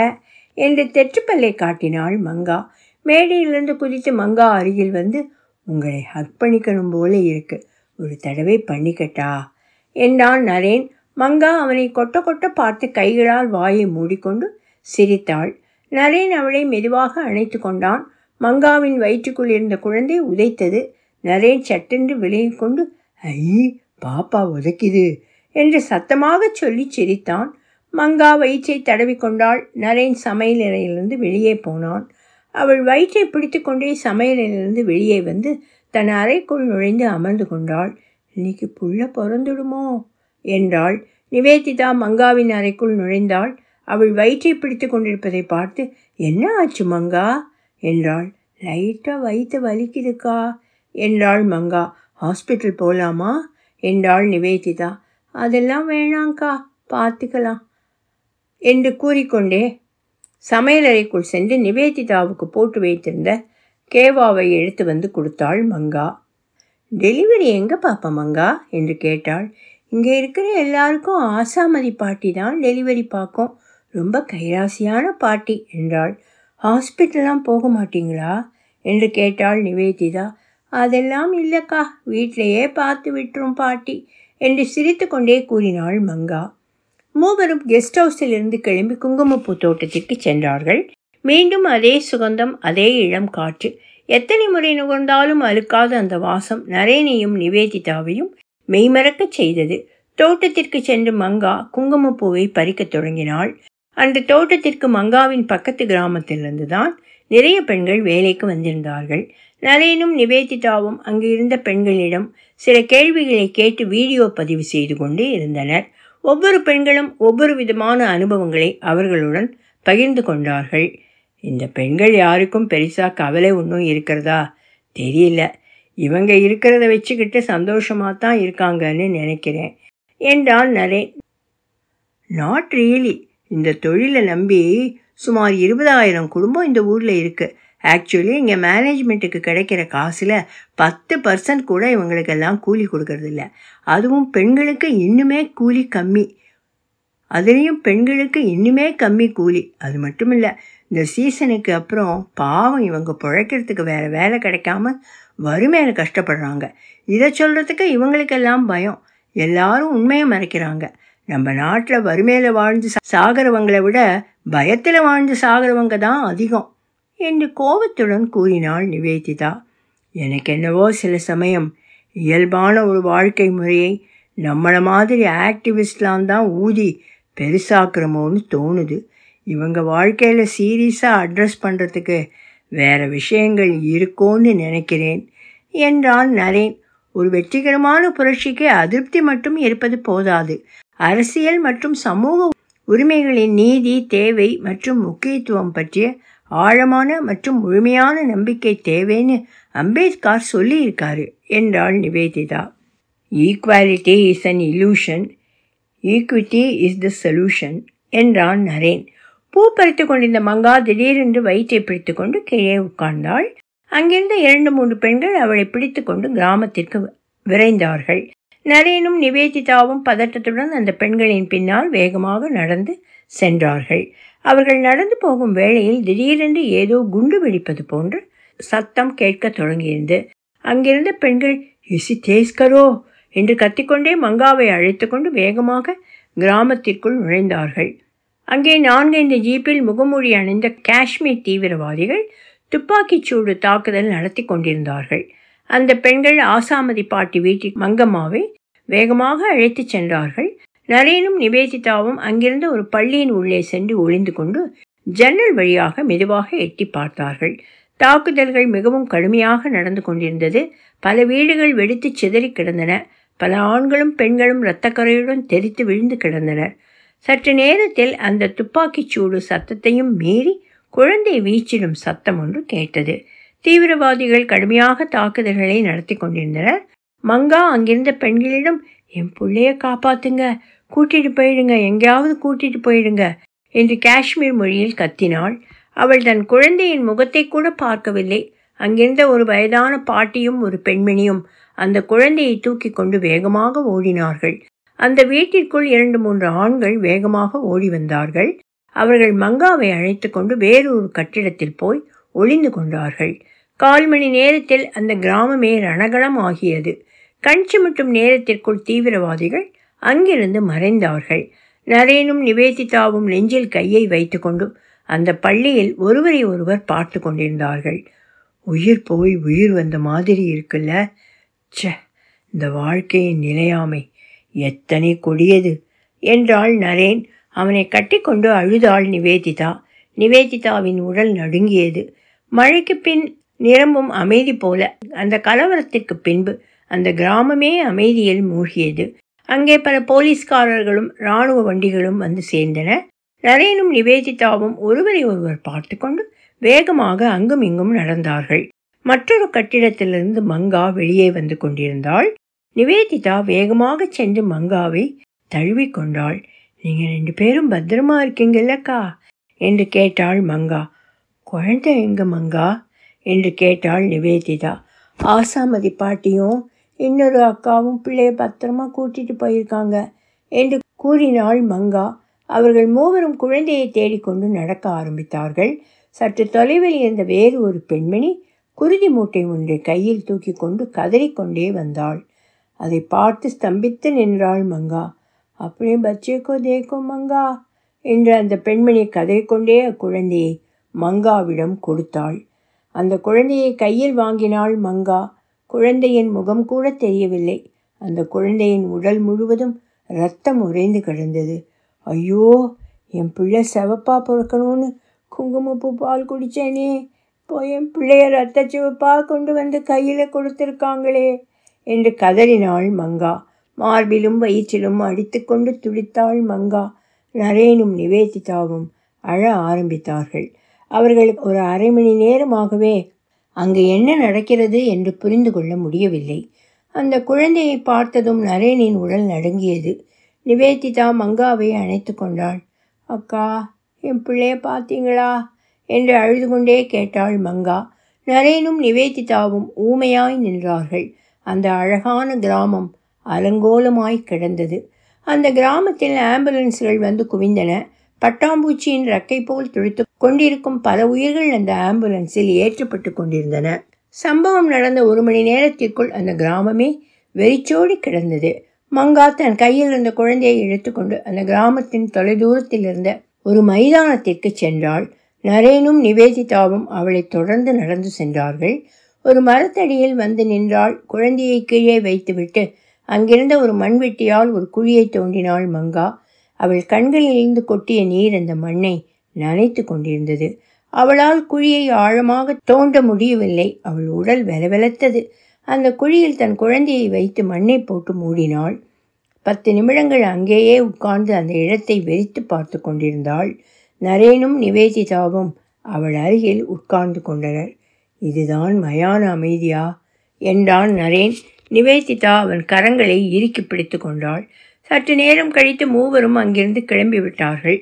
Speaker 1: என்று தெற்றுப்பல்லை காட்டினாள் மங்கா. மேடையிலிருந்து குதித்து மங்கா அருகில் வந்து உங்களை ஹக் பண்ணிக்கணும் போல இருக்கு. ஒரு தடவை பண்ணிக்கட்டா? என்றான் நரேன். மங்கா அவனை கொட்ட கொட்ட பார்த்து கைகளால் வாயை மூடிக்கொண்டு சிரித்தாள். நரேன் அவளை மெதுவாக அணைத்து கொண்டான். மங்காவின் வயிற்றுக்குள் இருந்த குழந்தை உதைத்தது. நரேன் சட்டென்று விலகி கொண்டு ஐ பாப்பா உதைக்குது என்று சத்தமாக சொல்லி சிரித்தான். மங்கா வயிற்றை தடவிக்கொண்டாள். நரேன் சமையலறையிலிருந்து வெளியே போனான். அவள் வயிற்றை பிடித்து கொண்டே சமையலிலிருந்து வெளியே வந்து தன் அறைக்குள் நுழைந்து அமர்ந்து கொண்டாள். இன்னைக்கு புள்ள பிறந்துடுமோ? என்றாள். நிவேதிதா மங்காவின் அறைக்குள் நுழைந்தாள். அவள் வயிற்றை பிடித்து கொண்டிருப்பதை பார்த்து என்ன ஆச்சு மங்கா? என்றாள். லைட்டாக வயிற்று வலிக்குதுக்கா? என்றாள் மங்கா. ஹாஸ்பிட்டல் போகலாமா என்றாள் நிவேதிதா. அதெல்லாம் வேணாங்க்கா. பார்த்துக்கலாம். என்று கூறிக்கொண்டே சமையலறைக்குள் சென்று நிவேதிதாவுக்கு போட்டு வைத்திருந்த கேவாவை எடுத்து வந்து கொடுத்தாள் மங்கா. டெலிவரி எங்கே பாப்பா மங்கா? என்று கேட்டாள். இங்கே இருக்கிற எல்லாருக்கும் ஆசாமதி பாட்டி தான் டெலிவரி பார்க்கும். ரொம்ப கைராசியான பாட்டி என்றாள். ஹாஸ்பிட்டல்லாம் போக மாட்டீங்களா? என்று கேட்டாள் நிவேதிதா. அதெல்லாம் இல்லைக்கா. வீட்டிலையே பார்த்து விட்டுரும் பாட்டி என்று சிரித்து கொண்டே கூறினாள் மங்கா. மூவரும் கெஸ்ட் ஹவுஸில் இருந்து கிளம்பி குங்குமப்பூ தோட்டத்திற்கு சென்றார்கள். மீண்டும் அதே சுகந்தம் அதே இளம் காற்று. எத்தனை முறை நுகர்ந்தாலும் அழுக்காத அந்த வாசம் நரேனையும் நிவேதிதாவையும் மெய்மறக்கச் செய்தது. தோட்டத்திற்கு சென்று மங்கா குங்குமப்பூவை பறிக்கத் தொடங்கினாள். அந்த தோட்டத்திற்கு மங்காவின் பக்கத்து கிராமத்திலிருந்து தான் நிறைய பெண்கள் வேலைக்கு வந்திருந்தார்கள். நரேனும் நிவேதிதாவும் அங்கு இருந்த பெண்களிடம் சில கேள்விகளை கேட்டு வீடியோ பதிவு செய்து கொண்டு இருந்தனர். ஒவ்வொரு பெண்களும் ஒவ்வொரு விதமான அனுபவங்களை அவர்களுடன் பகிர்ந்து கொண்டார்கள். இந்த பெண்கள் யாருக்கும் பெருசாக கவலை ஒன்றும் இருக்கிறதா? தெரியல. இவங்க இருக்கிறத வச்சுக்கிட்டு சந்தோஷமாக தான் இருக்காங்கன்னு நினைக்கிறேன். என்றான் நரேன் நாட் ரியலி இந்த தொழிலை நம்பி சுமார் இருபதாயிரம் குடும்பம் இந்த ஊரில் இருக்குது ஆக்சுவலி இங்கே மேனேஜ்மெண்ட்டுக்கு கிடைக்கிற காசில் பத்து பர்சன்ட் கூட இவங்களுக்கெல்லாம் கூலி கொடுக்கறதில்ல. அதுவும் பெண்களுக்கு இன்னுமே கூலி கம்மி. அதுலேயும் பெண்களுக்கு இன்னுமே கம்மி கூலி. அது மட்டும் இல்லை இந்த சீசனுக்கு அப்புறம் பாவம் இவங்க பிழைக்கிறதுக்கு வேறு வேலை கிடைக்காம வறுமையில் கஷ்டப்படுறாங்க. இதை சொல்கிறதுக்கு இவங்களுக்கெல்லாம் பயம். எல்லாரும் உண்மையை மறைக்கிறாங்க. நம்ம நாட்டில் வறுமையில் வாழ்ந்து சாகிறவங்களை விட பயத்தில் வாழ்ந்து சாகிறவங்க தான் அதிகம். என்று கோபத்துடன் கூறினாள் நிவேதிதா. எனக்கு என்னவோ சில சமயம் இயல்பான ஒரு வாழ்க்கை முறையை நம்மளை மாதிரி ஆக்டிவிஸ்ட்லாம் தான் ஊதி பெருசாக்குறமோன்னு தோணுது. இவங்க வாழ்க்கையில் சீரியஸாக அட்ரஸ் பண்ணுறதுக்கு வேறு விஷயங்கள் இருக்கோன்னு நினைக்கிறேன் என்றான் நரேன். ஒரு வெற்றிகரமான புரட்சிக்கு அதிருப்தி மட்டும் இருப்பது போதாது. அரசியல் மற்றும் சமூக உரிமைகளின் நீதி தேவை மற்றும் முக்கியத்துவம் பற்றிய ஆழமான மற்றும் முழுமையான நம்பிக்கை தேவைன்னு அம்பேத்கர் சொல்லியிருக்காரு என்றாள் Niveditha. Equality is an illusion equity is the solution என்றான் நரேன். பூ பறித்து கொண்டிருந்த மங்கா திடீரென்று வயிற்றை பிடித்து கொண்டு கீழே உட்கார்ந்தாள். அங்கிருந்த இரண்டு மூன்று பெண்கள் அவளை பிடித்து கொண்டு கிராமத்திற்கு விரைந்தார்கள். நரேனும் நிவேதிதாவும் பதட்டத்துடன் அந்த பெண்களின் பின்னால் வேகமாக நடந்து சென்றார்கள். அவர்கள் நடந்து போகும் வேளையில் திடீரென்று ஏதோ குண்டு வெடிப்பது போன்று சத்தம் கேட்கத் தொடங்கியிருந்தது. அங்கிருந்த பெண்கள் இசி தேஸ்கரோ? என்று கத்திக்கொண்டே மங்காவை அழைத்து கொண்டு வேகமாக கிராமத்திற்குள் நுழைந்தார்கள். அங்கே நான்கைந்து ஜீப்பில் முகமூடி அணிந்த காஷ்மீர் தீவிரவாதிகள் துப்பாக்கிச் சூடு தாக்குதல் நடத்தி கொண்டிருந்தார்கள். அந்த பெண்கள் ஆசாமதி பாட்டி வீட்டில் மங்கம்மாவை வேகமாக அழைத்துச் சென்றார்கள். நரேனும் நிவேதிதாவும் அங்கிருந்து ஒரு பள்ளியின் உள்ளே சென்று ஒளிந்து கொண்டு ஜன்னல் வழியாக மெதுவாக எட்டி பார்த்தார்கள். தாக்குதல்கள் மிகவும் கடுமையாக நடந்து கொண்டிருந்தது. பல வீடுகள் வெடித்து சிதறி கிடந்தன. பல ஆண்களும் பெண்களும் இரத்தக்கரையுடன் தெரித்து விழுந்து கிடந்தனர். சற்று நேரத்தில் அந்த துப்பாக்கிச் சூடு சத்தத்தையும் மீறி குழந்தை வீச்சிடும் சத்தம் ஒன்று கேட்டது. தீவிரவாதிகள் கடுமையாக தாக்குதல்களை நடத்தி கொண்டிருந்தனர். மங்கா அங்கிருந்த பெண்களிடம் என் பிள்ளைய காப்பாத்துங்க. கூட்டிட்டு போயிடுங்க எங்கேயாவது கூட்டிட்டு போயிடுங்க என்று காஷ்மீர் மொழியில் கத்தினாள். அவள் தன் குழந்தையின் முகத்தை கூட பார்க்கவில்லை. அங்கிருந்த ஒரு வயதான பாட்டியும் ஒரு பெண்மணியும் அந்த குழந்தையை தூக்கி கொண்டு வேகமாக ஓடினார்கள். அந்த வீட்டிற்குள் இரண்டு மூன்று ஆண்கள் வேகமாக ஓடி வந்தார்கள். அவர்கள் மங்காவை அழைத்து கொண்டு வேறொரு கட்டிடத்தில் போய் ஒளிந்து கொண்டார்கள். கால் மணி நேரத்தில் அந்த கிராமமே ரணகலம் ஆகியது. கண் சிமிட்டும் நேரத்திற்குள் தீவிரவாதிகள் அங்கிருந்து மறைந்தார்கள் நரேனும் நிவேதிதாவும் நெஞ்சில் கையை வைத்துக்கொண்டு அந்த பள்ளியில் ஒருவரை ஒருவர் பார்த்து கொண்டிருந்தார்கள். உயிர் போய் உயிர் வந்த மாதிரி இருக்குல்ல? ச்ச இந்த வாழ்க்கையின் நிலையாமை எத்தனை கொடியது! என்றாள் நரேன். அவனை கட்டிக்கொண்டு அழுதாள் நிவேதிதா. நிவேதிதாவின் உடல் நடுங்கியது. மழைக்கு பின் நிரம்பும் அமைதி போல அந்த கலவரத்திற்கு பின்பு அந்த கிராமமே அமைதியில் மூழ்கியது. அங்கே பல போலீஸ்காரர்களும் இராணுவ வண்டிகளும் வந்து சேர்ந்தன. நரேனும் நிவேதிதாவும் ஒருவரை ஒருவர் பார்த்து கொண்டு வேகமாக அங்கும் இங்கும் நடந்தார்கள். மற்றொரு கட்டிடத்திலிருந்து மங்கா வெளியே வந்து கொண்டிருந்தாள். நிவேதிதா வேகமாக சென்று மங்காவை தழுவிக்கொண்டாள் நீங்க ரெண்டு பேரும் பத்திரமா இருக்கீங்கல்லக்கா என்று கேட்டாள் மங்கா. குழந்தை எங்க மங்கா? என்று கேட்டாள் நிவேதிதா. ஆசாமதி பாட்டியும் இன்னொரு அக்காவும் பிள்ளைய பத்திரமா கூட்டிட்டு போயிருக்காங்க என்று கூறினாள் மங்கா. அவர்கள் மூவரும் குழந்தையை தேடிக்கொண்டு நடக்க ஆரம்பித்தார்கள். சற்று தொலைவில் இருந்த வேறு ஒரு பெண்மணி குருதி மூட்டை ஒன்றை கையில் தூக்கி கொண்டு கதறிக்கொண்டே வந்தாள். அதை பார்த்து ஸ்தம்பித்து நின்றாள் மங்கா. அப்படியே பச்சேக்கோ தேக்கோ மங்கா என்று அந்த பெண்மணி கதறிக்கொண்டே அக்குழந்தையை மங்காவிடம் கொடுத்தாள். அந்த குழந்தையை கையில் வாங்கினாள் மங்கா. குழந்தையின் முகம் கூட தெரியவில்லை. அந்த குழந்தையின் உடல் முழுவதும் ரத்தம் உறைந்து கிடந்தது. ஐயோ என் பிள்ளை செவப்பா பிறக்கணும்னு குங்குமப்பூ பால் குடித்தேனே இப்போ என் பிள்ளைய ரத்த சிவப்பாக கொண்டு வந்து கையில் கொடுத்துருக்காங்களே என்று கதறினாள் மங்கா. மார்பிலும் வயிற்றிலும் அடித்துக்கொண்டு துடித்தாள் மங்கா. நரேனும் நிவேதிதாவும் அழ ஆரம்பித்தார்கள். அவர்களுக்கு ஒரு அரை மணி நேரமாகவே அங்கு என்ன நடக்கிறது என்று புரிந்து கொள்ள முடியவில்லை. அந்த குழந்தையை பார்த்ததும் நரேனின் உடல் நடுங்கியது. நிவேதிதா மங்காவை அணைத்து கொண்டாள். அக்கா என் பிள்ளைய பார்த்தீங்களா? என்று அழுது கொண்டே கேட்டாள் மங்கா. நரேனும் நிவேதிதாவும் ஊமையாய் நின்றார்கள். அந்த அழகான கிராமம் அலங்கோலமாய் கிடந்தது. அந்த கிராமத்தில் ஆம்புலன்ஸ்கள் வந்து குவிந்தன. பட்டாம்பூச்சியின் ரக்கை போல் துடித்து கொண்டிருக்கும் பல உயிர்கள் அந்த ஆம்புலன்ஸில் ஏற்றப்பட்டு கொண்டிருந்தன. சம்பவம் நடந்த ஒரு மணி நேரத்திற்குள் அந்த கிராமமே வெறிச்சோடி கிடந்தது. மங்கா தன் கையில் இருந்த குழந்தையை எடுத்துக்கொண்டு அந்த கிராமத்தின் தொலைதூரத்தில் இருந்த ஒரு மைதானத்திற்கு சென்றாள். நரேனும் நிவேதிதாவும் அவளை தொடர்ந்து நடந்து சென்றார்கள். ஒரு மரத்தடியில் வந்து நின்றாள். குழந்தையை கீழே வைத்துவிட்டு அங்கிருந்த ஒரு மண்வெட்டியால் ஒரு குழியை தோண்டினாள் மங்கா. அவள் கண்களிலிருந்து கொட்டிய நீர் அந்த மண்ணை நனைத்து கொண்டிருந்தது. அவளால் குழியை ஆழமாக தோண்ட முடியவில்லை. அவள் உடல் வெலவெலத்தது. அந்த குழியில் தன் குழந்தையை வைத்து மண்ணை போட்டு மூடினாள். பத்து நிமிடங்கள் அங்கேயே உட்கார்ந்து அந்த இடத்தை வெறித்து பார்த்து கொண்டிருந்தாள். நரேனும் நிவேதிதாவும் அவள் அருகில் உட்கார்ந்து கொண்டனர். இதுதான் மயான அமைதியா? என்றான் நரேன். நிவேதிதா அவன் கரங்களை இறுக்கி பிடித்து கொண்டாள். சற்று நேரம் கழித்து மூவரும் அங்கிருந்து கிளம்பிவிட்டார்கள்.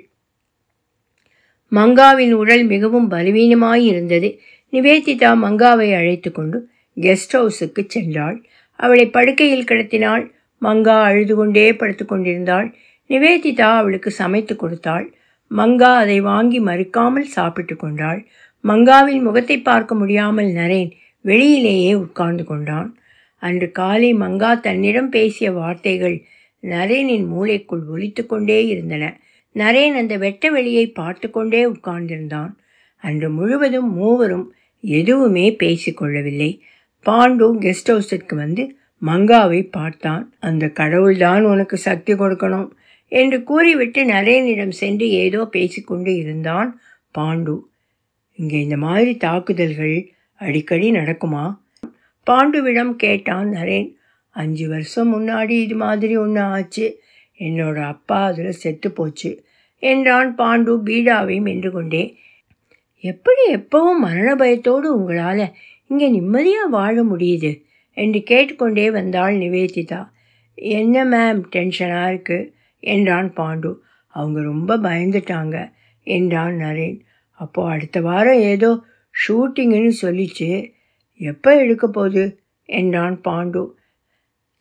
Speaker 1: மங்காவின் உடல் மிகவும் பலவீனமாயிருந்தது. நிவேதிதா மங்காவை அழைத்து கொண்டு கெஸ்ட் ஹவுஸுக்கு சென்றாள். அவளை படுக்கையில் கிடத்தினாள். மங்கா அழுது கொண்டே படுத்து கொண்டிருந்தாள். நிவேதிதா அவளுக்கு சமைத்து கொடுத்தாள். மங்கா அதை வாங்கி மறுக்காமல் சாப்பிட்டு கொண்டாள். மங்காவின் முகத்தை பார்க்க முடியாமல் நரேன் வெளியிலேயே உட்கார்ந்து கொண்டான். அன்று காலை மங்கா தன்னிடம் பேசிய வார்த்தைகள் நரேனின் மூளைக்குள் ஒலித்து கொண்டே இருந்தன. நரேன் அந்த வெட்ட வெளியை பார்த்து கொண்டே உட்கார்ந்திருந்தான். அன்று முழுவதும் மூவரும் எதுவுமே பேசிக்கொள்ளவில்லை பாண்டு கெஸ்ட் ஹவுஸிற்கு வந்து மங்காவை பார்த்தான். அந்த கடவுள்தான் உனக்கு சக்தி கொடுக்கணும் என்று கூறிவிட்டு நரேனிடம் சென்று ஏதோ பேசிக்கொண்டு இருந்தான் பாண்டு. இங்கே இந்த மாதிரி தாக்குதல்கள் அடிக்கடி நடக்குமா? பாண்டுவிடம் கேட்டான் நரேன். அஞ்சு வருஷம் முன்னாடி இது மாதிரி ஒன்று ஆச்சு. என்னோட அப்பா அதில் செத்து போச்சு. என்றான் பாண்டு பீடாவை மென்று கொண்டே எப்படி எப்பவும் மரண பயத்தோடு உங்களால் இங்கே நிம்மதியாக வாழ முடியுது? என்று கேட்டுக்கொண்டே வந்தாள் நிவேதிதா. என்ன மேம் டென்ஷனாக இருக்குது என்றான் பாண்டு. அவங்க ரொம்ப பயந்துட்டாங்க என்றான் நரேன். அப்போது அடுத்த வாரம் ஏதோ ஷூட்டிங்குன்னு சொல்லிச்சு. எப்போ எடுக்க போகுது? என்றான் பாண்டு.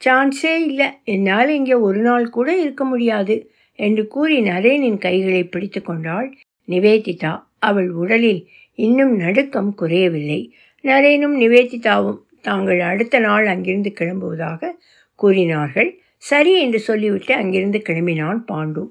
Speaker 1: சான்ஸே இல்லை. என்னால் இங்கே ஒரு நாள் கூட இருக்க முடியாது என்று கூறி நரேனின் கைகளை பிடித்து கொண்டாள் நிவேதிதா. அவள் உடலில் இன்னும் நடுக்கம் குறையவில்லை. நரேனும் நிவேதிதாவும் தாங்கள் அடுத்த நாள் அங்கிருந்து கிளம்புவதாக கூறினார்கள். சரி என்று சொல்லிவிட்டு அங்கிருந்து கிளம்பினான் பாண்டு.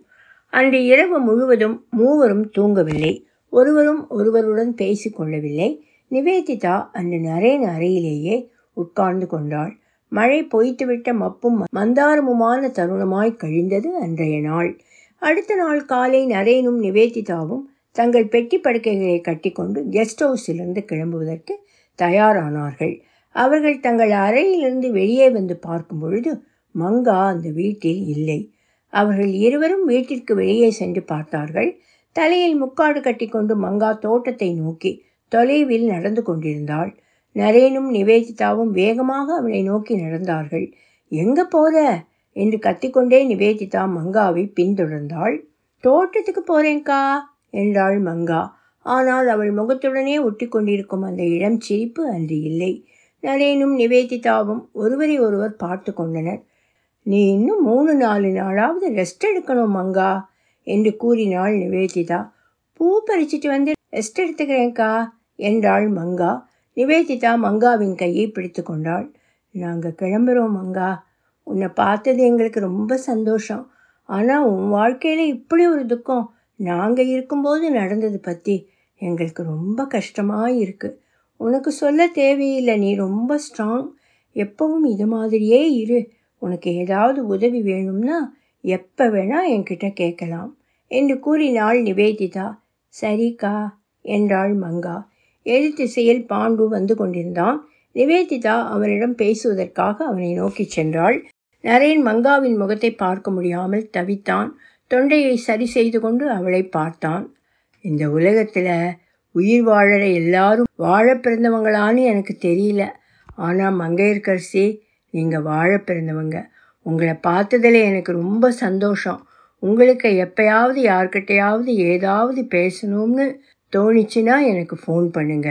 Speaker 1: அன்று இரவு முழுவதும் மூவரும் தூங்கவில்லை. ஒருவரும் ஒருவருடன் பேசி கொள்ளவில்லை. நிவேதிதா அன்று நரேன் அறையிலேயே உட்கார்ந்து கொண்டாள். மழை பொய்த்துவிட்ட மப்பும் மந்தாரமுமான தருணமாய் கழிந்தது அன்றைய நாள். அடுத்த நாள் காலை நரேனும் நிவேதிதாவும் தங்கள் பெட்டி படுக்கைகளை கட்டிக்கொண்டு கெஸ்ட் ஹவுஸிலிருந்து கிளம்புவதற்கு தயாரானார்கள். அவர்கள் தங்கள் அறையிலிருந்து வெளியே வந்து பார்க்கும் பொழுது மங்கா அந்த வீட்டில் இல்லை. அவர்கள் இருவரும் வீட்டிற்கு வெளியே சென்று பார்த்தார்கள். தலையில் முக்காடு கட்டிக்கொண்டு மங்கா தோட்டத்தை நோக்கி தொலைவில் நடந்து கொண்டிருந்தாள். நரேனும் நிவேதிதாவும் வேகமாக அவளை நோக்கி நடந்தார்கள். எங்க போற? என்று கத்திக்கொண்டே நிவேதிதா மங்காவை பின்தொடர்ந்தாள். தோட்டத்துக்கு போறேன்க்கா என்றாள் மங்கா. ஆனால் அவள் முகத்துடனே ஒட்டி கொண்டிருக்கும் அந்த இளம் சிரிப்பு அன்று இல்லை. நரேனும் நிவேதிதாவும் ஒருவரை ஒருவர் பார்த்து கொண்டனர். நீ இன்னும் மூணு நாலு நாளாவது ரெஸ்ட் எடுக்கணும் மங்கா என்று கூறினாள் நிவேதிதா. பூ பறிச்சிட்டு வந்து ரெஸ்ட் எடுத்துக்கிறேன்க்கா என்றாள் மங்கா. நிவேதிதா மங்காவின் கையை பிடித்து கொண்டாள். நாங்கள் கிளம்புறோம் மங்கா. உன்னை பார்த்தது எங்களுக்கு ரொம்ப சந்தோஷம். ஆனால் உன் வாழ்க்கையில் இப்படி ஒரு துக்கம் நாங்கள் இருக்கும்போது நடந்தது பற்றி எங்களுக்கு ரொம்ப கஷ்டமாக இருக்குது உனக்கு சொல்ல தேவையில்லை. நீ ரொம்ப ஸ்ட்ராங் எப்பவும் இது மாதிரியே இரு. உனக்கு ஏதாவது உதவி வேணும்னா எப்போ வேணால் என்கிட்ட கேட்கலாம் என்று கூறினாள் நிவேதிதா. சரிக்கா என்றாள் மங்கா. எதிர்த்திசையில் பாண்டு வந்து கொண்டிருந்தான். நிவேதிதா அவனிடம் பேசுவதற்காக அவனை நோக்கிச் சென்றாள். நரேன் மங்காவின் முகத்தை பார்க்க முடியாமல் தவித்தான். தொண்டையை சரி செய்து கொண்டு அவளை பார்த்தான். இந்த உலகத்தில் உயிர் வாழற எல்லாரும் வாழ பிறந்தவங்களான்னு எனக்கு தெரியல. ஆனால் மங்கையர்கரசி நீங்கள் வாழ பிறந்தவங்க. உங்களை பார்த்ததில் எனக்கு ரொம்ப சந்தோஷம். உங்களுக்கு எப்பயாவது யார்கிட்டையாவது ஏதாவது பேசணும்னு தோணிச்சுன்னா எனக்கு ஃபோன் பண்ணுங்க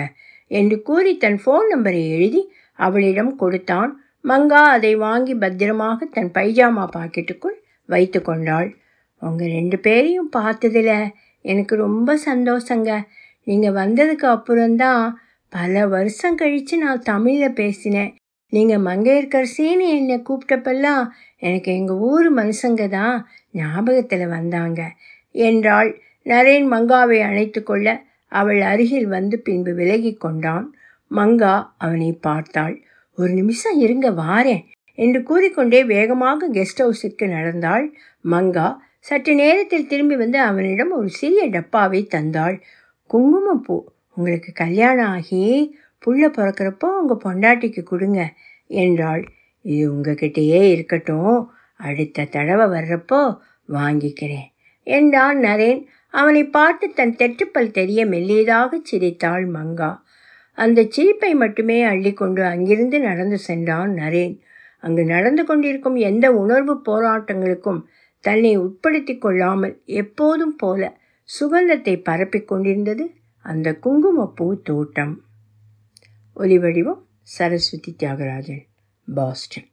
Speaker 1: என்று கூறி தன் ஃபோன் நம்பரை எழுதி அவளிடம் கொடுத்தான். மங்கா அதை வாங்கி பத்திரமாக தன் பைஜாமா பாக்கெட்டுக்குள் வைத்து கொண்டாள். உங்கள் ரெண்டு பேரையும் பார்த்ததில் எனக்கு ரொம்ப சந்தோஷங்க. நீங்கள் வந்ததுக்கு அப்புறம்தான் பல வருஷம் கழித்து நான் தமிழில் பேசினேன். நீங்கள் மங்கையர்கரசின்னு என்னை கூப்பிட்டப்பெல்லாம் எனக்கு எங்கள் ஊர் மனுஷங்க தான் ஞாபகத்தில் வந்தாங்க என்றாள். நரேன் மங்காவை அணைத்து கொள்ள அவள் அருகில் வந்து பின்பு விலகி கொண்டான். மங்கா அவனை பார்த்தாள். ஒரு நிமிஷம் இருங்க வாரேன் என்று கூறிக்கொண்டே வேகமாக கெஸ்ட் ஹவுஸிற்கு நடந்தாள். மங்கா சற்று நேரத்தில் திரும்பி வந்து அவனிடம் ஒரு சிறிய டப்பாவை தந்தாள். குங்குமப்பூ உங்களுக்கு கல்யாணம் ஆகி புள்ள பிறக்கிறப்போ உங்கள் பொண்டாட்டிக்கு கொடுங்க என்றாள். இது உங்ககிட்டயே இருக்கட்டும். அடுத்த தடவை வர்றப்போ வாங்கிக்கிறேன் என்றான் நரேன். அவனை பார்த்து தன் தெற்றுப்பல் தெரிய மெல்லியதாக சிரித்தாள் மங்கா. அந்த சிரிப்பை மட்டுமே அள்ளிக்கொண்டு அங்கிருந்து நடந்து சென்றான் நரேன். அங்கு நடந்து கொண்டிருக்கும் எந்த உணர்வு போராட்டங்களுக்கும் தன்னை உட்படுத்தி கொள்ளாமல் எப்போதும் போல சுகந்தத்தை பரப்பிக் கொண்டிருந்தது அந்த குங்குமப்பூ தோட்டம். ஒலிவடிவம் சரஸ்வதி தியாகராஜன் பாஸ்டன்.